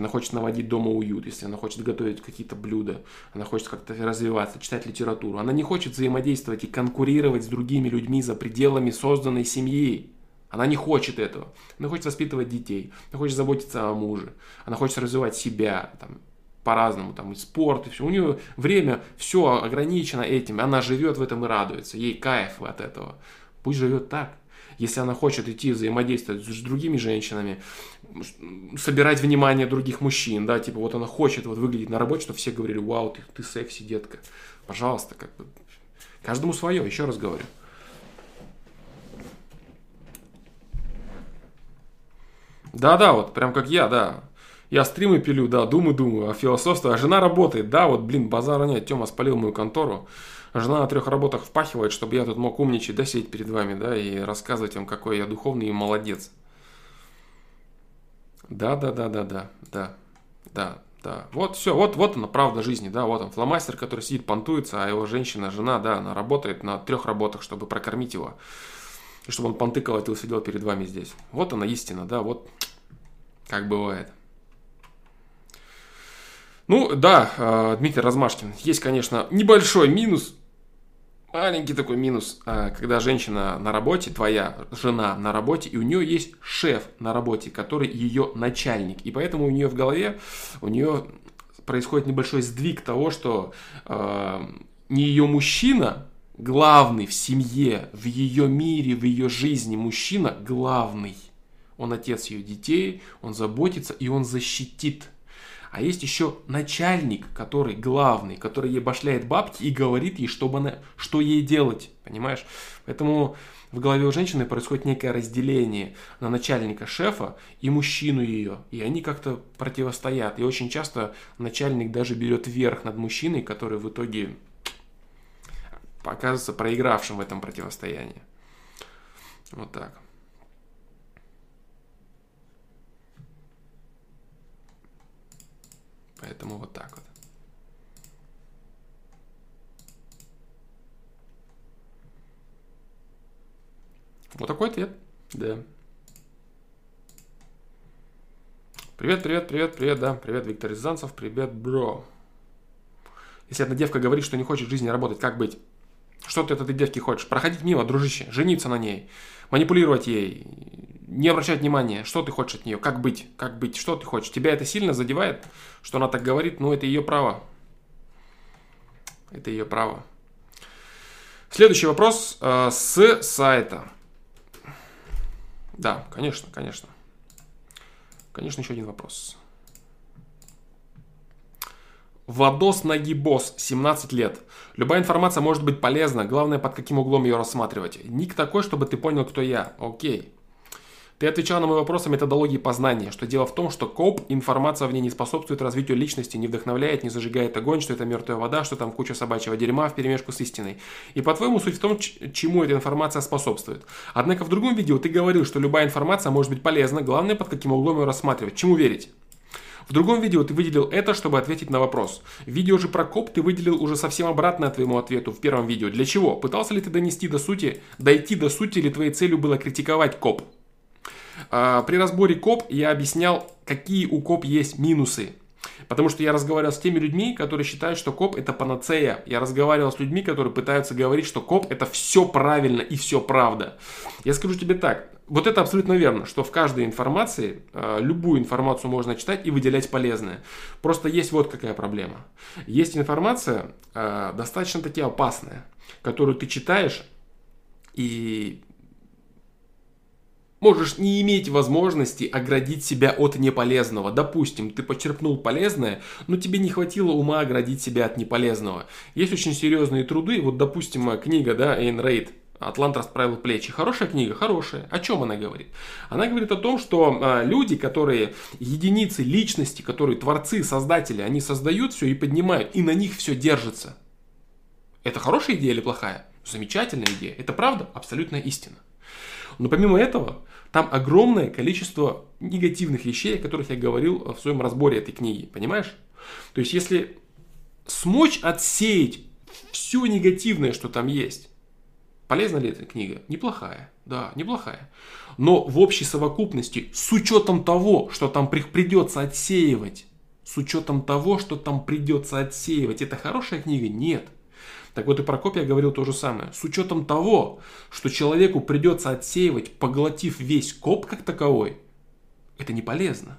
она хочет наводить дома уют, если она хочет готовить какие-то блюда, она хочет как-то развиваться, читать литературу, она не хочет взаимодействовать и конкурировать с другими людьми за пределами созданной семьи. Она не хочет этого. Она хочет воспитывать детей, она хочет заботиться о муже, она хочет развивать себя, там, по-разному, там и спорт, и все. У нее время все ограничено этим, она живет в этом и радуется, ей кайф от этого. Пусть живет так. Если она хочет идти взаимодействовать с другими женщинами, собирать внимание других мужчин, да, типа вот она хочет вот выглядеть на работе, чтобы все говорили, вау, ты, ты секси, детка. Пожалуйста, как бы. Каждому свое, еще раз говорю. Да-да, вот прям как я, да. Я стримы пилю, да, думаю-думаю, а философство, а жена работает, да, вот, блин, базара нет, Тёма спалил мою контору. Жена на трех работах впахивает, чтобы я тут мог умничать, да, сидеть перед вами, да, и рассказывать вам, какой я духовный и молодец. Да, да, да, да, да, да, да, да. Вот все, вот, вот она правда жизни, да, вот он, фломастер, который сидит, понтуется, а его женщина, жена, да, она работает на трех работах, чтобы прокормить его и чтобы он понты колотил, сидел перед вами здесь. Вот она истина, да, вот как бывает. Ну, да, а, Дмитрий Размашкин, есть, конечно, небольшой минус, маленький такой минус, а, когда женщина на работе, твоя жена на работе, и у нее есть шеф на работе, который ее начальник. И поэтому у нее в голове, у нее происходит небольшой сдвиг того, что э, не ее мужчина главный в семье, в ее мире, в ее жизни мужчина главный. Он отец ее детей, он заботится и он защитит. А есть еще начальник, который главный, который ей башляет бабки и говорит ей, чтобы она, что ей делать. Понимаешь? Поэтому в голове у женщины происходит некое разделение на начальника шефа и мужчину ее. И они как-то противостоят. И очень часто начальник даже берет верх над мужчиной, который в итоге оказывается проигравшим в этом противостоянии. Вот так. Поэтому вот так вот. Вот такой ответ. Да. Привет, привет, привет, привет, да. Привет, Виктор Рязанцев. Привет, бро. Если одна девка говорит, что не хочет в жизни работать, как быть? Что ты от этой девки хочешь? Проходить мимо, дружище, жениться на ней, манипулировать ей, не обращать внимания, что ты хочешь от нее, как быть, как быть, что ты хочешь. Тебя это сильно задевает, что она так говорит, ну это ее право. Это ее право. Следующий вопрос э, с сайта. Да, конечно, конечно. Конечно, еще один вопрос. Владос Нагибос, 17 лет. Любая информация может быть полезна, главное под каким углом ее рассматривать. Ник такой, чтобы ты понял, кто я. Окей. Ты отвечал на мой вопрос о методологии познания, что дело в том, что коп, информация в ней не способствует развитию личности, не вдохновляет, не зажигает огонь, что это мертвая вода, что там куча собачьего дерьма в перемешку с истиной. И по-твоему суть в том, чему эта информация способствует. Однако в другом видео ты говорил, что любая информация может быть полезна, главное под каким углом ее рассматривать. Чему верить? В другом видео ты выделил это, чтобы ответить на вопрос. В видео же про коп ты выделил уже совсем обратное твоему ответу в первом видео. Для чего? Пытался ли ты донести до сути, дойти до сути или твоей целью было критиковать коп? А, при разборе коп я объяснял, какие у коп есть минусы. Потому что я разговаривал с теми людьми, которые считают, что коп это панацея. Я разговаривал с людьми, которые пытаются говорить, что коп это все правильно и все правда. Я скажу тебе так, вот это абсолютно верно, что в каждой информации, э, любую информацию можно читать и выделять полезное. Просто есть вот какая проблема. Есть информация э, достаточно таки опасная, которую ты читаешь и можешь не иметь возможности оградить себя от неполезного. Допустим, ты почерпнул полезное, но тебе не хватило ума оградить себя от неполезного. Есть очень серьезные труды, вот, допустим, книга, да, Эйн Рейд, Атлант расправил плечи. Хорошая книга, хорошая. О чем она говорит? Она говорит о том, что а, люди, которые единицы личности, которые творцы, создатели, они создают все и поднимают, и на них все держится. Это хорошая идея или плохая? Замечательная идея. Это правда? Абсолютная истина. Но помимо этого, там огромное количество негативных вещей, о которых я говорил в своем разборе этой книги. Понимаешь? То есть, если смочь отсеять все негативное, что там есть, полезна ли эта книга? Неплохая. Да, неплохая. Но в общей совокупности, с учетом того, что там придется отсеивать, с учетом того, что там придется отсеивать, это хорошая книга? Нет. Так вот и Прокопий говорил то же самое. С учетом того, что человеку придется отсеивать, поглотив весь коп как таковой, это не полезно.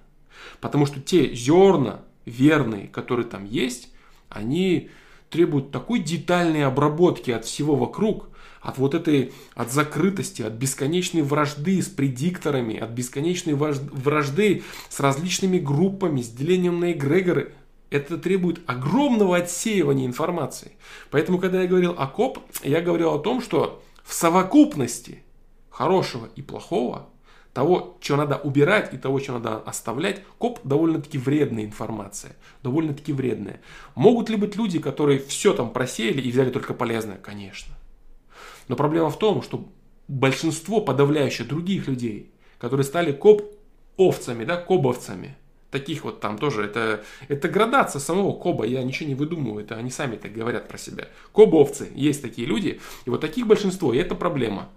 Потому что те зерна верные, которые там есть, они требуют такой детальной обработки от всего вокруг, от вот этой, от закрытости, от бесконечной вражды с предикторами, от бесконечной вражды с различными группами, с делением на эгрегоры – это требует огромного отсеивания информации. Поэтому, когда я говорил о КОБ, я говорил о том, что в совокупности хорошего и плохого, того, что надо убирать и того, что надо оставлять, КОБ довольно-таки вредная информация. Довольно-таки вредная. Могут ли быть люди, которые все там просеяли и взяли только полезное? Конечно. Но проблема в том, что большинство подавляющее других людей, которые стали коп-овцами, да, кобовцами – таких вот там тоже, это, это градация самого Коба, я ничего не выдумываю, это они сами так говорят про себя. Кобовцы, есть такие люди, и вот таких большинство, и это проблема.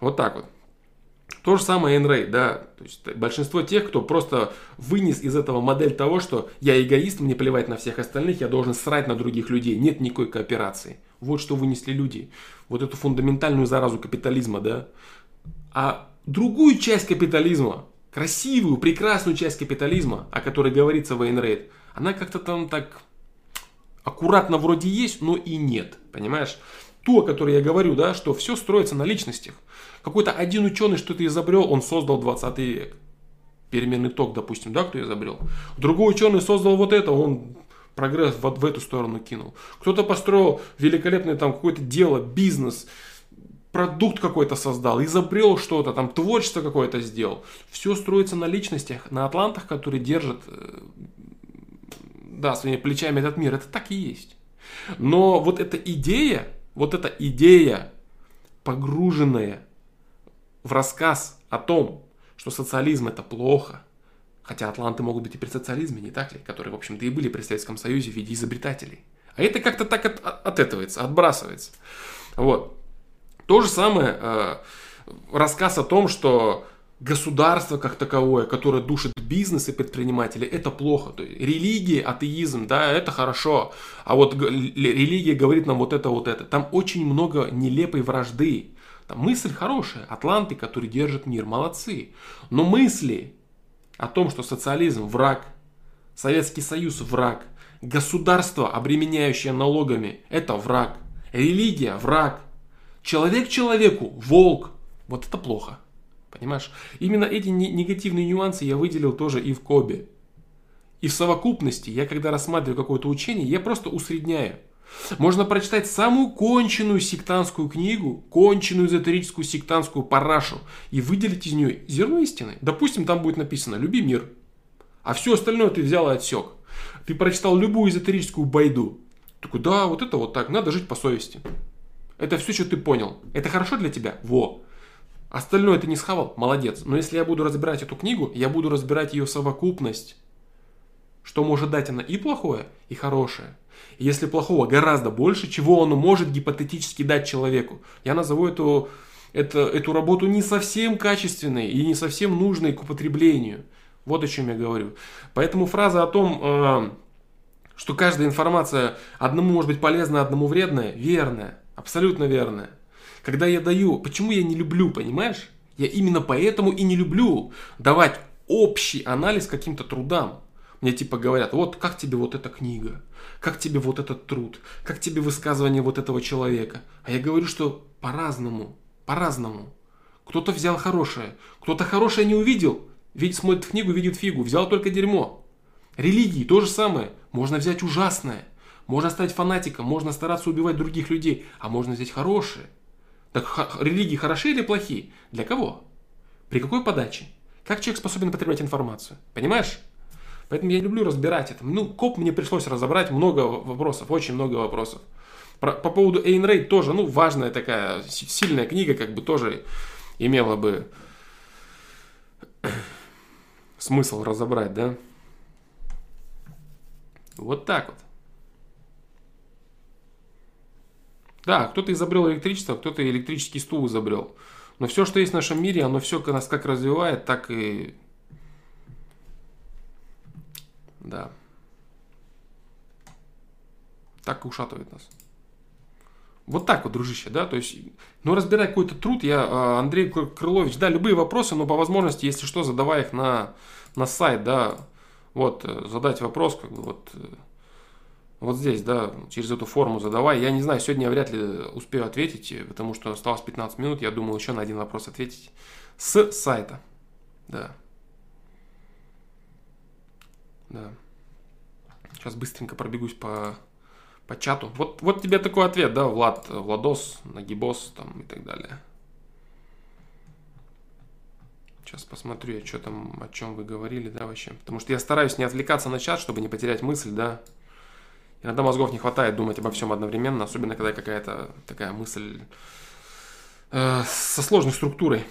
Вот так вот. То же самое Энрей, да, то есть большинство тех, кто просто вынес из этого модель того, что я эгоист, мне плевать на всех остальных, я должен срать на других людей, нет никакой кооперации. Вот что вынесли люди. Вот эту фундаментальную заразу капитализма, да. А другую часть капитализма, красивую, прекрасную часть капитализма, о которой говорится в Эйнрейд, она как-то там так аккуратно вроде есть, но и нет, понимаешь? Ту, о которой я говорю, да, что все строится на личностях. Какой-то один ученый что-то изобрел, он создал 20 век. Переменный ток, допустим, да, кто изобрел. Другой ученый создал вот это, он прогресс вот в эту сторону кинул. Кто-то построил великолепное там какое-то дело, бизнес, продукт какой-то создал, изобрел что-то, там творчество какое-то сделал. Все строится на личностях, на атлантах, которые держат, э, да, своими плечами этот мир. Это так и есть. Но вот эта идея, вот эта идея, погруженная в рассказ о том, что социализм это плохо, хотя атланты могут быть и при социализме, не так ли, которые, в общем-то, и были при Советском Союзе в виде изобретателей. А это как-то так от, от, отэтывается, отбрасывается. Вот. То же самое э, рассказ о том, что государство как таковое, которое душит бизнес и предприниматели, это плохо. То есть, религия, атеизм, да, это хорошо. А вот религия говорит нам вот это, вот это. Там очень много нелепой вражды. Там мысль хорошая. Атланты, которые держат мир, молодцы. Но мысли о том, что социализм враг, Советский Союз враг, государство, обременяющее налогами, это враг, религия враг, Человек человеку, волк. Вот это плохо. Понимаешь? Именно эти негативные нюансы я выделил тоже и в Кобе. И в совокупности, я когда рассматриваю какое-то учение, я просто усредняю. Можно прочитать самую конченую сектантскую книгу, конченую эзотерическую сектантскую парашу и выделить из нее зерно истины. Допустим, там будет написано «люби мир», а все остальное ты взял и отсек. Ты прочитал любую эзотерическую байду. Такой, да, вот это вот так, надо жить по совести. Это все, что ты понял. Это хорошо для тебя? Во. Остальное ты не схавал? Молодец. Но если я буду разбирать эту книгу, я буду разбирать ее совокупность. Что может дать она и плохое, и хорошее. И если плохого гораздо больше, чего оно может гипотетически дать человеку. Я назову эту, это, эту работу не совсем качественной и не совсем нужной к употреблению. Вот о чем я говорю. Поэтому фраза о том, э, что каждая информация одному может быть полезна, одному вредная, верная, абсолютно верная. Когда я даю, почему я не люблю, понимаешь? Я именно поэтому и не люблю давать общий анализ каким-то трудам. Мне типа говорят, вот как тебе вот эта книга, как тебе вот этот труд, как тебе высказывание вот этого человека. А я говорю, что по-разному, по-разному. Кто-то взял хорошее, кто-то хорошее не увидел, ведь смотрит книгу, видит фигу, взял только дерьмо. Религии то же самое. Можно взять ужасное, можно стать фанатиком, можно стараться убивать других людей, а можно взять хорошее. Так религии хороши или плохие? Для кого? При какой подаче? Как человек способен потреблять информацию? Понимаешь? Поэтому я люблю разбирать это. Ну, коп мне пришлось разобрать много вопросов, очень много вопросов. Про, по поводу Эйн Рейд тоже, ну, важная такая, сильная книга, как бы тоже имела бы смысл разобрать, да? Вот так вот. Да, кто-то изобрел электричество, кто-то электрический стул изобрел. Но все, что есть в нашем мире, оно все нас как развивает, так и... Да. Так и ушатывает нас. Вот так вот, дружище, да, то есть, ну, разбирай какой-то труд, я, а, Андрей Крылович, да, любые вопросы, но по возможности, если что, задавай их на, на сайт, да, вот, э, задать вопрос, как бы, вот, э, вот здесь, да, через эту форму задавай. Я не знаю, сегодня я вряд ли успею ответить, потому что осталось 15 минут. Я думал еще на один вопрос ответить с сайта. Да. Да. Сейчас быстренько пробегусь по, по чату. Вот, вот тебе такой ответ, да, Влад, Владос, Нагибос там и так далее. Сейчас посмотрю, что там, о чем вы говорили, да, вообще. Потому что я стараюсь не отвлекаться на чат, чтобы не потерять мысль, да. Иногда мозгов не хватает думать обо всем одновременно, особенно когда какая-то такая мысль э, со сложной структурой.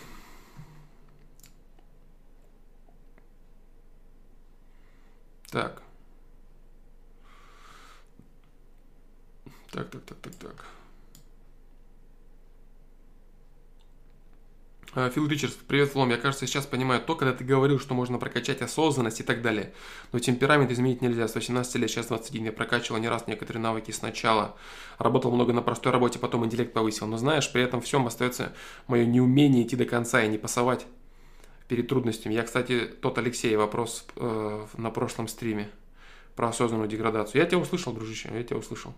Так. Так, так, так, так, так. Фил Ричардс, привет, Флом. Я, кажется, сейчас понимаю то, когда ты говорил, что можно прокачать осознанность и так далее. Но темперамент изменить нельзя. С 18 лет, сейчас 21. Я прокачивал не раз некоторые навыки сначала. Работал много на простой работе, потом интеллект повысил. Но знаешь, при этом всем остается мое неумение идти до конца и не пасовать перед трудностями. Я, кстати, тот Алексей, вопрос э, на прошлом стриме про осознанную деградацию. Я тебя услышал, дружище, я тебя услышал.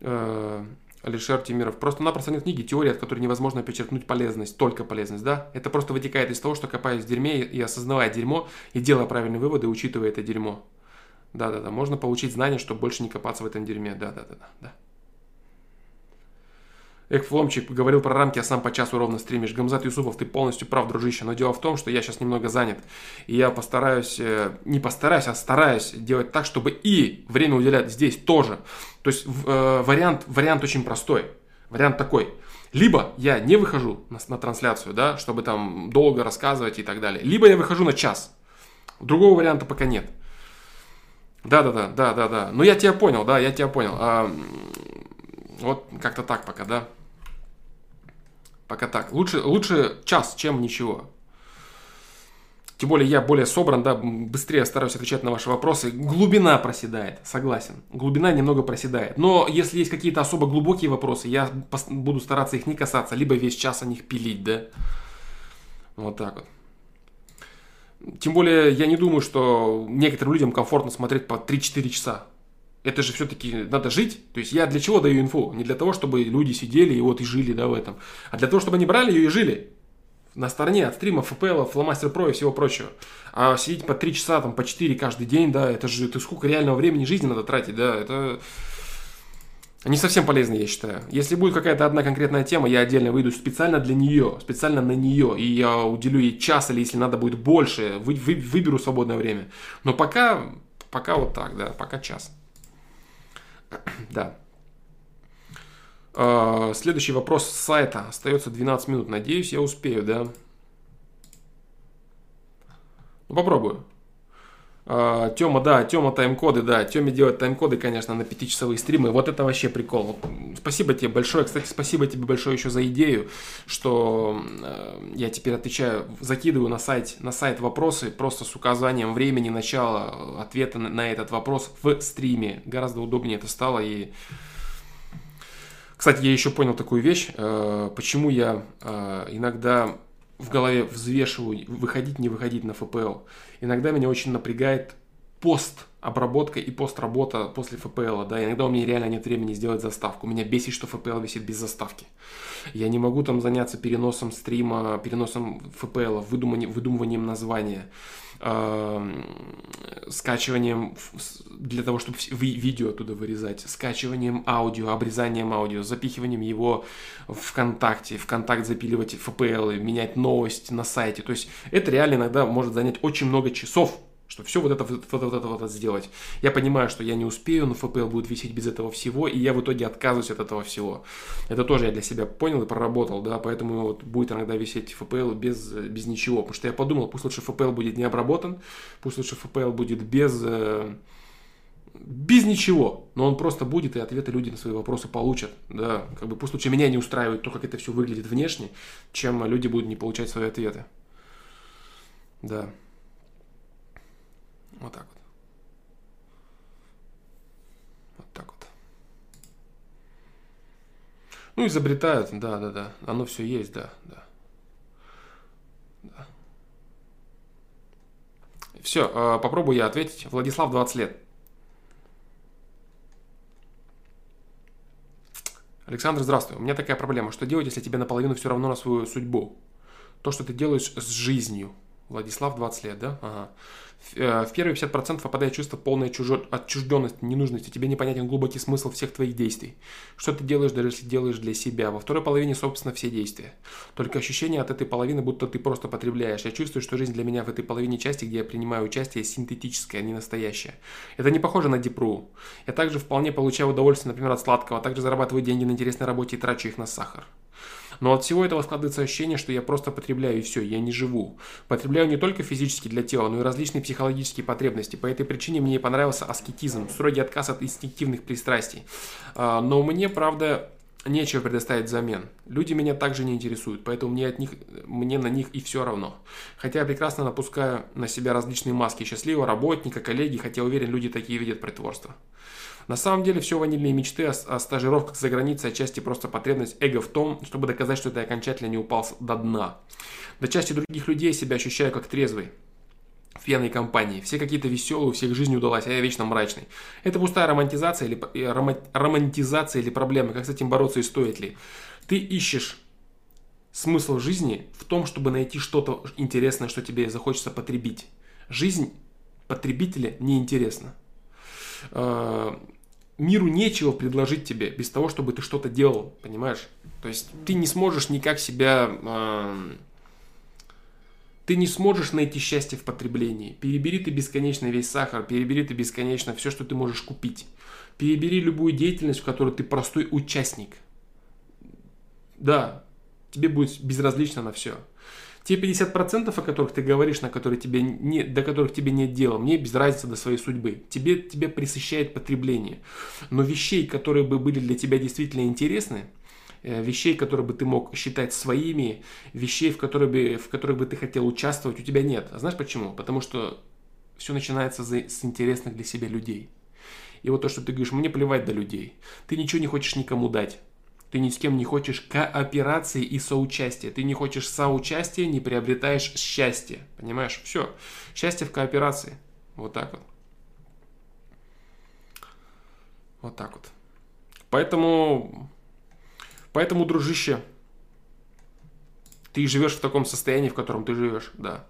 Э, Алишер Тимиров. Просто-напросто нет книги теории, от которой невозможно подчеркнуть полезность, только полезность, да? Это просто вытекает из того, что копаясь в дерьме и осознавая дерьмо, и делая правильные выводы, учитывая это дерьмо. Да-да-да, можно получить знания, чтобы больше не копаться в этом дерьме. Да-да-да. Эх, Фломчик говорил про рамки, а сам по часу ровно стримишь. Гамзат Юсупов, ты полностью прав, дружище. Но дело в том, что я сейчас немного занят. И я постараюсь, э, не постараюсь, а стараюсь делать так, чтобы и время уделять здесь тоже. То есть э, вариант, вариант очень простой. Вариант такой. Либо я не выхожу на, на трансляцию, да, чтобы там долго рассказывать и так далее. Либо я выхожу на час. Другого варианта пока нет. Да, да, да, да, да, да. Ну я тебя понял, да, я тебя понял. А, вот как-то так пока, да. Пока так. Лучше, лучше час, чем ничего. Тем более я более собран, да, быстрее стараюсь отвечать на ваши вопросы. Глубина проседает, согласен. Глубина немного проседает. Но если есть какие-то особо глубокие вопросы, я буду стараться их не касаться, либо весь час о них пилить, да. Вот так вот. Тем более я не думаю, что некоторым людям комфортно смотреть по 3-4 часа. Это же все-таки надо жить. То есть я для чего даю инфу? Не для того, чтобы люди сидели и вот и жили да, в этом. А для того, чтобы они брали ее и жили. На стороне от стримов, FPL, Flowmaster Pro и всего прочего. А сидеть по 3 часа, там, по 4 каждый день, да, это же это сколько реального времени жизни надо тратить, да, это не совсем полезно, я считаю. Если будет какая-то одна конкретная тема, я отдельно выйду специально для нее, специально на нее, и я уделю ей час, или если надо будет больше, вы, вы, выберу свободное время. Но пока, пока вот так, да, пока час. *clears throat* Да. А, следующий вопрос с сайта. Остается 12 минут. Надеюсь, я успею, да? Ну, попробую. Uh, Тема, да, Тема тайм-коды, да, Теме делать тайм-коды, конечно, на пятичасовые стримы, вот это вообще прикол. Спасибо тебе большое, кстати, спасибо тебе большое еще за идею, что uh, я теперь отвечаю, закидываю на сайт, на сайт вопросы просто с указанием времени начала ответа на, этот вопрос в стриме. Гораздо удобнее это стало и... Кстати, я еще понял такую вещь, uh, почему я иногда в голове взвешиваю, выходить, не выходить на ФПЛ. Иногда меня очень напрягает пост обработка и постработа после ФПЛ, да, иногда у меня реально нет времени сделать заставку. Меня бесит, что ФПЛ висит без заставки. Я не могу там заняться переносом стрима, переносом ФПЛ, выдумыванием, выдумыванием названия, скачиванием для того, чтобы видео оттуда вырезать, скачиванием аудио, обрезанием аудио, запихиванием его в ВКонтакте, ВКонтакт запиливать ФПЛ, менять новость на сайте. То есть это реально иногда может занять очень много часов, что все вот это, вот, вот, это вот сделать. Я понимаю, что я не успею, но FPL будет висеть без этого всего, и я в итоге отказываюсь от этого всего. Это тоже я для себя понял и проработал, да, поэтому вот будет иногда висеть FPL без, без ничего, потому что я подумал, пусть лучше FPL будет не обработан, пусть лучше FPL будет без, э, без ничего, но он просто будет, и ответы люди на свои вопросы получат, да, как бы пусть лучше меня не устраивает то, как это все выглядит внешне, чем люди будут не получать свои ответы. Да. Вот так вот. Вот так вот. Ну, изобретают, да, да, да. Оно все есть, да, да. да. Все, а, попробую я ответить. Владислав, 20 лет. Александр, здравствуй. У меня такая проблема. Что делать, если тебе наполовину все равно на свою судьбу? То, что ты делаешь с жизнью. Владислав, 20 лет, да? Ага. Э, в первые 50% попадает чувство полной чужо... отчужденности, ненужности. Тебе непонятен глубокий смысл всех твоих действий. Что ты делаешь, даже если делаешь для себя. Во второй половине, собственно, все действия. Только ощущение от этой половины, будто ты просто потребляешь. Я чувствую, что жизнь для меня в этой половине части, где я принимаю участие, синтетическая, а не настоящая. Это не похоже на депру. Я также вполне получаю удовольствие, например, от сладкого, также зарабатываю деньги на интересной работе и трачу их на сахар. Но от всего этого складывается ощущение, что я просто потребляю и все, я не живу. Потребляю не только физически для тела, но и различные психологические потребности. По этой причине мне понравился аскетизм, строгий отказ от инстинктивных пристрастий. А, но мне, правда, нечего предоставить взамен. Люди меня также не интересуют, поэтому мне, от них, мне на них и все равно. Хотя я прекрасно напускаю на себя различные маски счастливого работника, коллеги, хотя уверен, люди такие видят притворство. На самом деле все ванильные мечты о, о стажировках за границей отчасти просто потребность эго в том, чтобы доказать, что ты окончательно не упал до дна. До части других людей себя ощущаю как трезвый в пьяной компании. Все какие-то веселые, у всех жизнь удалась, а я вечно мрачный. Это пустая романтизация или, э, рома, романтизация или проблема. Как с этим бороться и стоит ли? Ты ищешь смысл жизни в том, чтобы найти что-то интересное, что тебе захочется потребить. Жизнь потребителя неинтересна. Миру нечего предложить тебе без того, чтобы ты что-то делал, понимаешь? То есть ты не сможешь никак себя... Э, ты не сможешь найти счастье в потреблении. Перебери ты бесконечно весь сахар, перебери ты бесконечно все, что ты можешь купить. Перебери любую деятельность, в которой ты простой участник. Да, тебе будет безразлично на все. Те 50%, о которых ты говоришь, на которые тебе не, до которых тебе нет дела, мне без разницы до своей судьбы. Тебе, тебя присыщает потребление. Но вещей, которые бы были для тебя действительно интересны, э, вещей, которые бы ты мог считать своими, вещей, в, которые бы, в которых бы ты хотел участвовать, у тебя нет. А знаешь почему? Потому что все начинается с интересных для себя людей. И вот то, что ты говоришь, мне плевать до людей. Ты ничего не хочешь никому дать. Ты ни с кем не хочешь кооперации и соучастия. Ты не хочешь соучастия, не приобретаешь счастье. Понимаешь? Все. Счастье в кооперации. Вот так вот. Вот так вот. Поэтому, поэтому, дружище, ты живешь в таком состоянии, в котором ты живешь, да.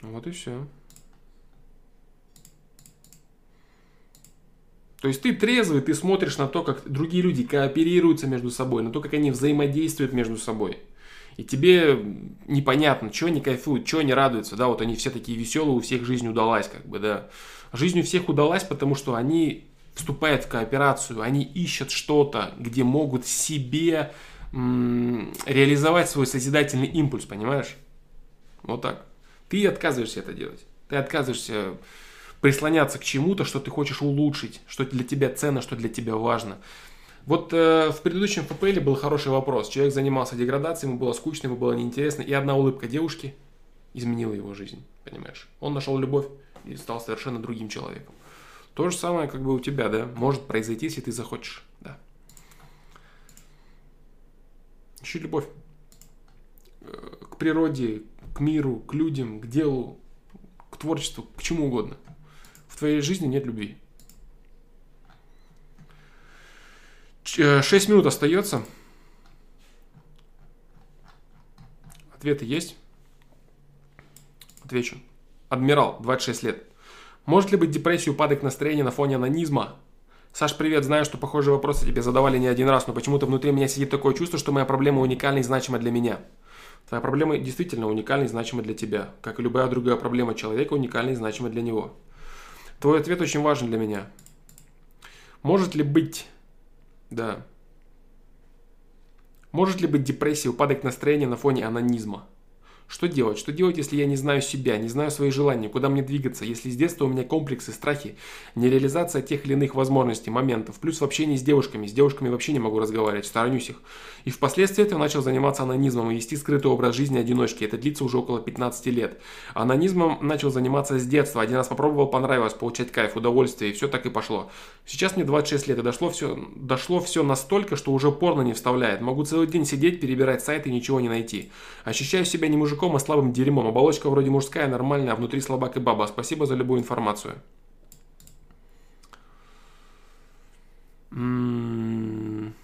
Вот и все. То есть ты трезвый, ты смотришь на то, как другие люди кооперируются между собой, на то, как они взаимодействуют между собой. И тебе непонятно, что они кайфуют, что они радуются, да, вот они все такие веселые, у всех жизнь удалась, как бы, да. Жизнь у всех удалась, потому что они вступают в кооперацию, они ищут что-то, где могут себе м- реализовать свой созидательный импульс, понимаешь? Вот так. Ты отказываешься это делать. Ты отказываешься прислоняться к чему-то, что ты хочешь улучшить, что для тебя ценно, что для тебя важно. Вот э, в предыдущем ФПЛ был хороший вопрос. Человек занимался деградацией, ему было скучно, ему было неинтересно, и одна улыбка девушки изменила его жизнь, понимаешь? Он нашел любовь и стал совершенно другим человеком. То же самое как бы у тебя, да, может произойти, если ты захочешь, да. Ищи любовь э, к природе, к миру, к людям, к делу, к творчеству, к чему угодно. В твоей жизни нет любви. Э, шесть минут остается. Ответы есть? Отвечу. Адмирал, 26 лет. Может ли быть депрессия упадок настроения на фоне анонизма? Саш, привет, знаю, что похожие вопросы тебе задавали не один раз, но почему-то внутри меня сидит такое чувство, что моя проблема уникальна и значима для меня. Твоя проблема действительно уникальна и значима для тебя, как и любая другая проблема человека уникальна и значима для него. Твой ответ очень важен для меня. Может ли быть... Да. Может ли быть депрессия, упадок настроения на фоне анонизма? Что делать? Что делать, если я не знаю себя, не знаю свои желания, куда мне двигаться, если с детства у меня комплексы, страхи, нереализация тех или иных возможностей, моментов, плюс в общении с девушками, с девушками вообще не могу разговаривать, сторонюсь их. И впоследствии я начал заниматься анонизмом и вести скрытый образ жизни одиночки, это длится уже около 15 лет. Анонизмом начал заниматься с детства, один раз попробовал, понравилось, получать кайф, удовольствие, и все так и пошло. Сейчас мне 26 лет, и дошло все, дошло все настолько, что уже порно не вставляет. Могу целый день сидеть, перебирать сайты и ничего не найти. Ощущаю себя не мужиком, мужиком, а слабым дерьмом. Оболочка вроде мужская, нормальная, а внутри слабак и баба. Спасибо за любую информацию. М-м-м.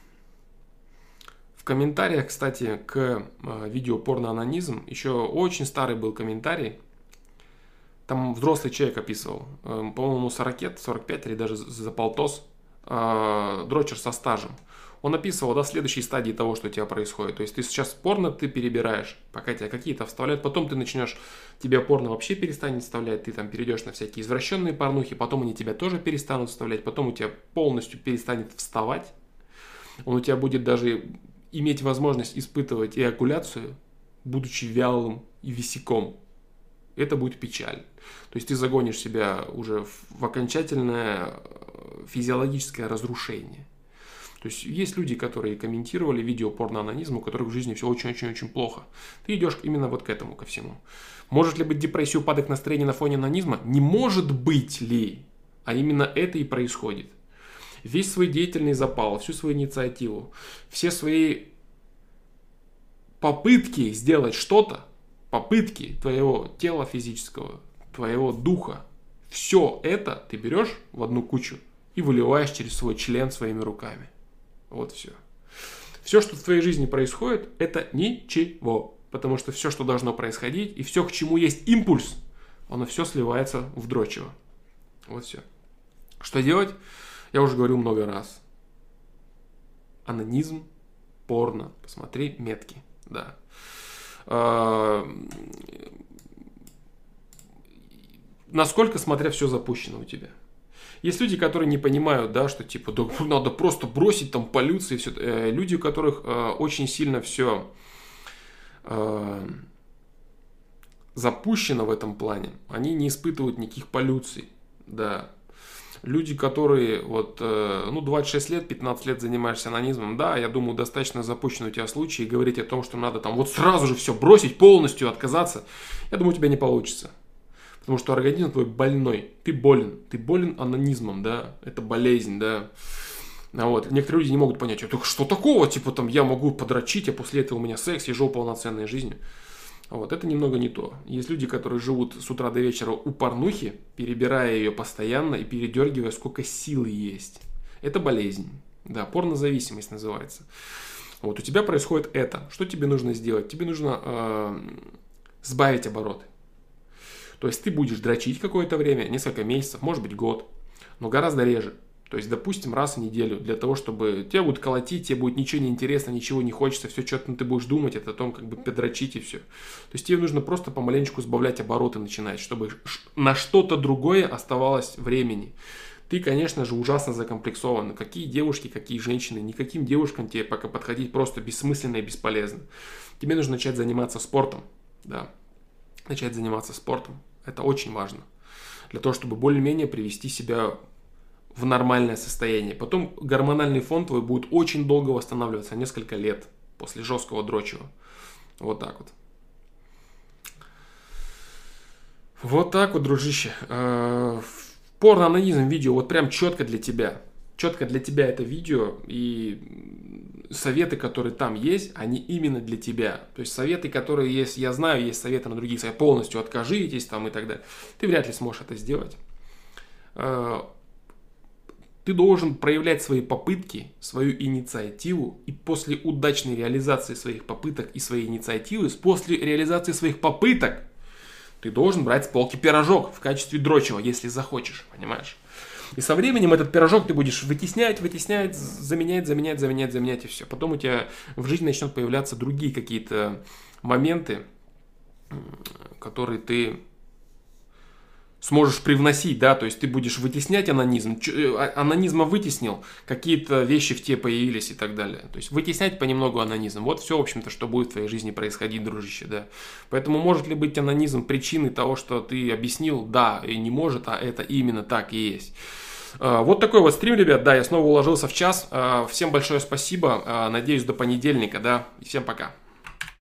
В комментариях, кстати, к э, видео порно-анонизм еще очень старый был комментарий. Там взрослый человек описывал, э, по-моему, 40, 45 или даже за полтос, э, дрочер со стажем он описывал, да, следующей стадии того, что у тебя происходит. То есть ты сейчас порно ты перебираешь, пока тебя какие-то вставляют, потом ты начнешь, тебе порно вообще перестанет вставлять, ты там перейдешь на всякие извращенные порнухи, потом они тебя тоже перестанут вставлять, потом у тебя полностью перестанет вставать, он у тебя будет даже иметь возможность испытывать эякуляцию, будучи вялым и висяком. Это будет печаль. То есть ты загонишь себя уже в окончательное э, физиологическое разрушение. То есть есть люди, которые комментировали видео порноанонизм, у которых в жизни все очень-очень-очень плохо. Ты идешь именно вот к этому, ко всему. Может ли быть депрессия, упадок настроения на фоне анонизма? Не может быть ли, а именно это и происходит. Весь свой деятельный запал, всю свою инициативу, все свои попытки сделать что-то, попытки твоего тела физического, твоего духа, все это ты берешь в одну кучу и выливаешь через свой член своими руками. Вот все. Все, что в твоей жизни происходит, это ничего. Потому что все, что должно происходить, и все, к чему есть импульс, оно все сливается в дрочево. Вот все. Что делать? Я уже говорил много раз. Анонизм, порно. Посмотри метки. Да. А, насколько, смотря, все запущено у тебя. Есть люди, которые не понимают, да, что типа да, надо просто бросить там полюции, все. Э, люди, у которых э, очень сильно все э, запущено в этом плане, они не испытывают никаких полюций, да. Люди, которые вот, э, ну, 26 лет, 15 лет занимаешься анонизмом, да, я думаю, достаточно запущен у тебя случай и говорить о том, что надо там вот сразу же все бросить, полностью отказаться, я думаю, у тебя не получится. Потому что организм твой больной. Ты болен. Ты болен анонизмом, да. Это болезнь, да. А вот. Некоторые люди не могут понять, так что такого, типа там я могу подрочить, а после этого у меня секс, я живу полноценной жизнью. Вот, это немного не то. Есть люди, которые живут с утра до вечера у порнухи, перебирая ее постоянно и передергивая, сколько силы есть. Это болезнь. Да, порнозависимость называется. Вот у тебя происходит это. Что тебе нужно сделать? Тебе нужно э, сбавить обороты. То есть ты будешь дрочить какое-то время, несколько месяцев, может быть год, но гораздо реже. То есть, допустим, раз в неделю, для того, чтобы тебя будут колотить, тебе будет ничего не интересно, ничего не хочется, все, что ты будешь думать, это о том, как бы подрочить и все. То есть тебе нужно просто помаленечку сбавлять обороты начинать, чтобы на что-то другое оставалось времени. Ты, конечно же, ужасно закомплексован. Какие девушки, какие женщины, никаким девушкам тебе пока подходить просто бессмысленно и бесполезно. Тебе нужно начать заниматься спортом, да. начать заниматься спортом. Это очень важно. Для того, чтобы более-менее привести себя в нормальное состояние. Потом гормональный фон твой будет очень долго восстанавливаться, несколько лет после жесткого дрочева. Вот так вот. Вот так вот, дружище. Э, порно-анонизм видео вот прям четко для тебя. Четко для тебя это видео и советы, которые там есть, они именно для тебя. То есть советы, которые есть, я знаю, есть советы на других сайтах, полностью откажитесь там и так далее. Ты вряд ли сможешь это сделать. Э, ты должен проявлять свои попытки, свою инициативу, и после удачной реализации своих попыток и своей инициативы, после реализации своих попыток, ты должен брать с полки пирожок в качестве дрочева, если захочешь, понимаешь? И со временем этот пирожок ты будешь вытеснять, вытеснять, заменять, заменять, заменять, заменять и все. Потом у тебя в жизни начнут появляться другие какие-то моменты, которые ты сможешь привносить, да, то есть ты будешь вытеснять анонизм, э, а, анонизма вытеснил, какие-то вещи в тебе появились и так далее. То есть вытеснять понемногу анонизм. Вот все, в общем-то, что будет в твоей жизни происходить, дружище, да. Поэтому может ли быть анонизм причиной того, что ты объяснил? Да, и не может, а это именно так и есть. А, вот такой вот стрим, ребят, да, я снова уложился в час. А, всем большое спасибо, надеюсь, до понедельника, да, всем пока.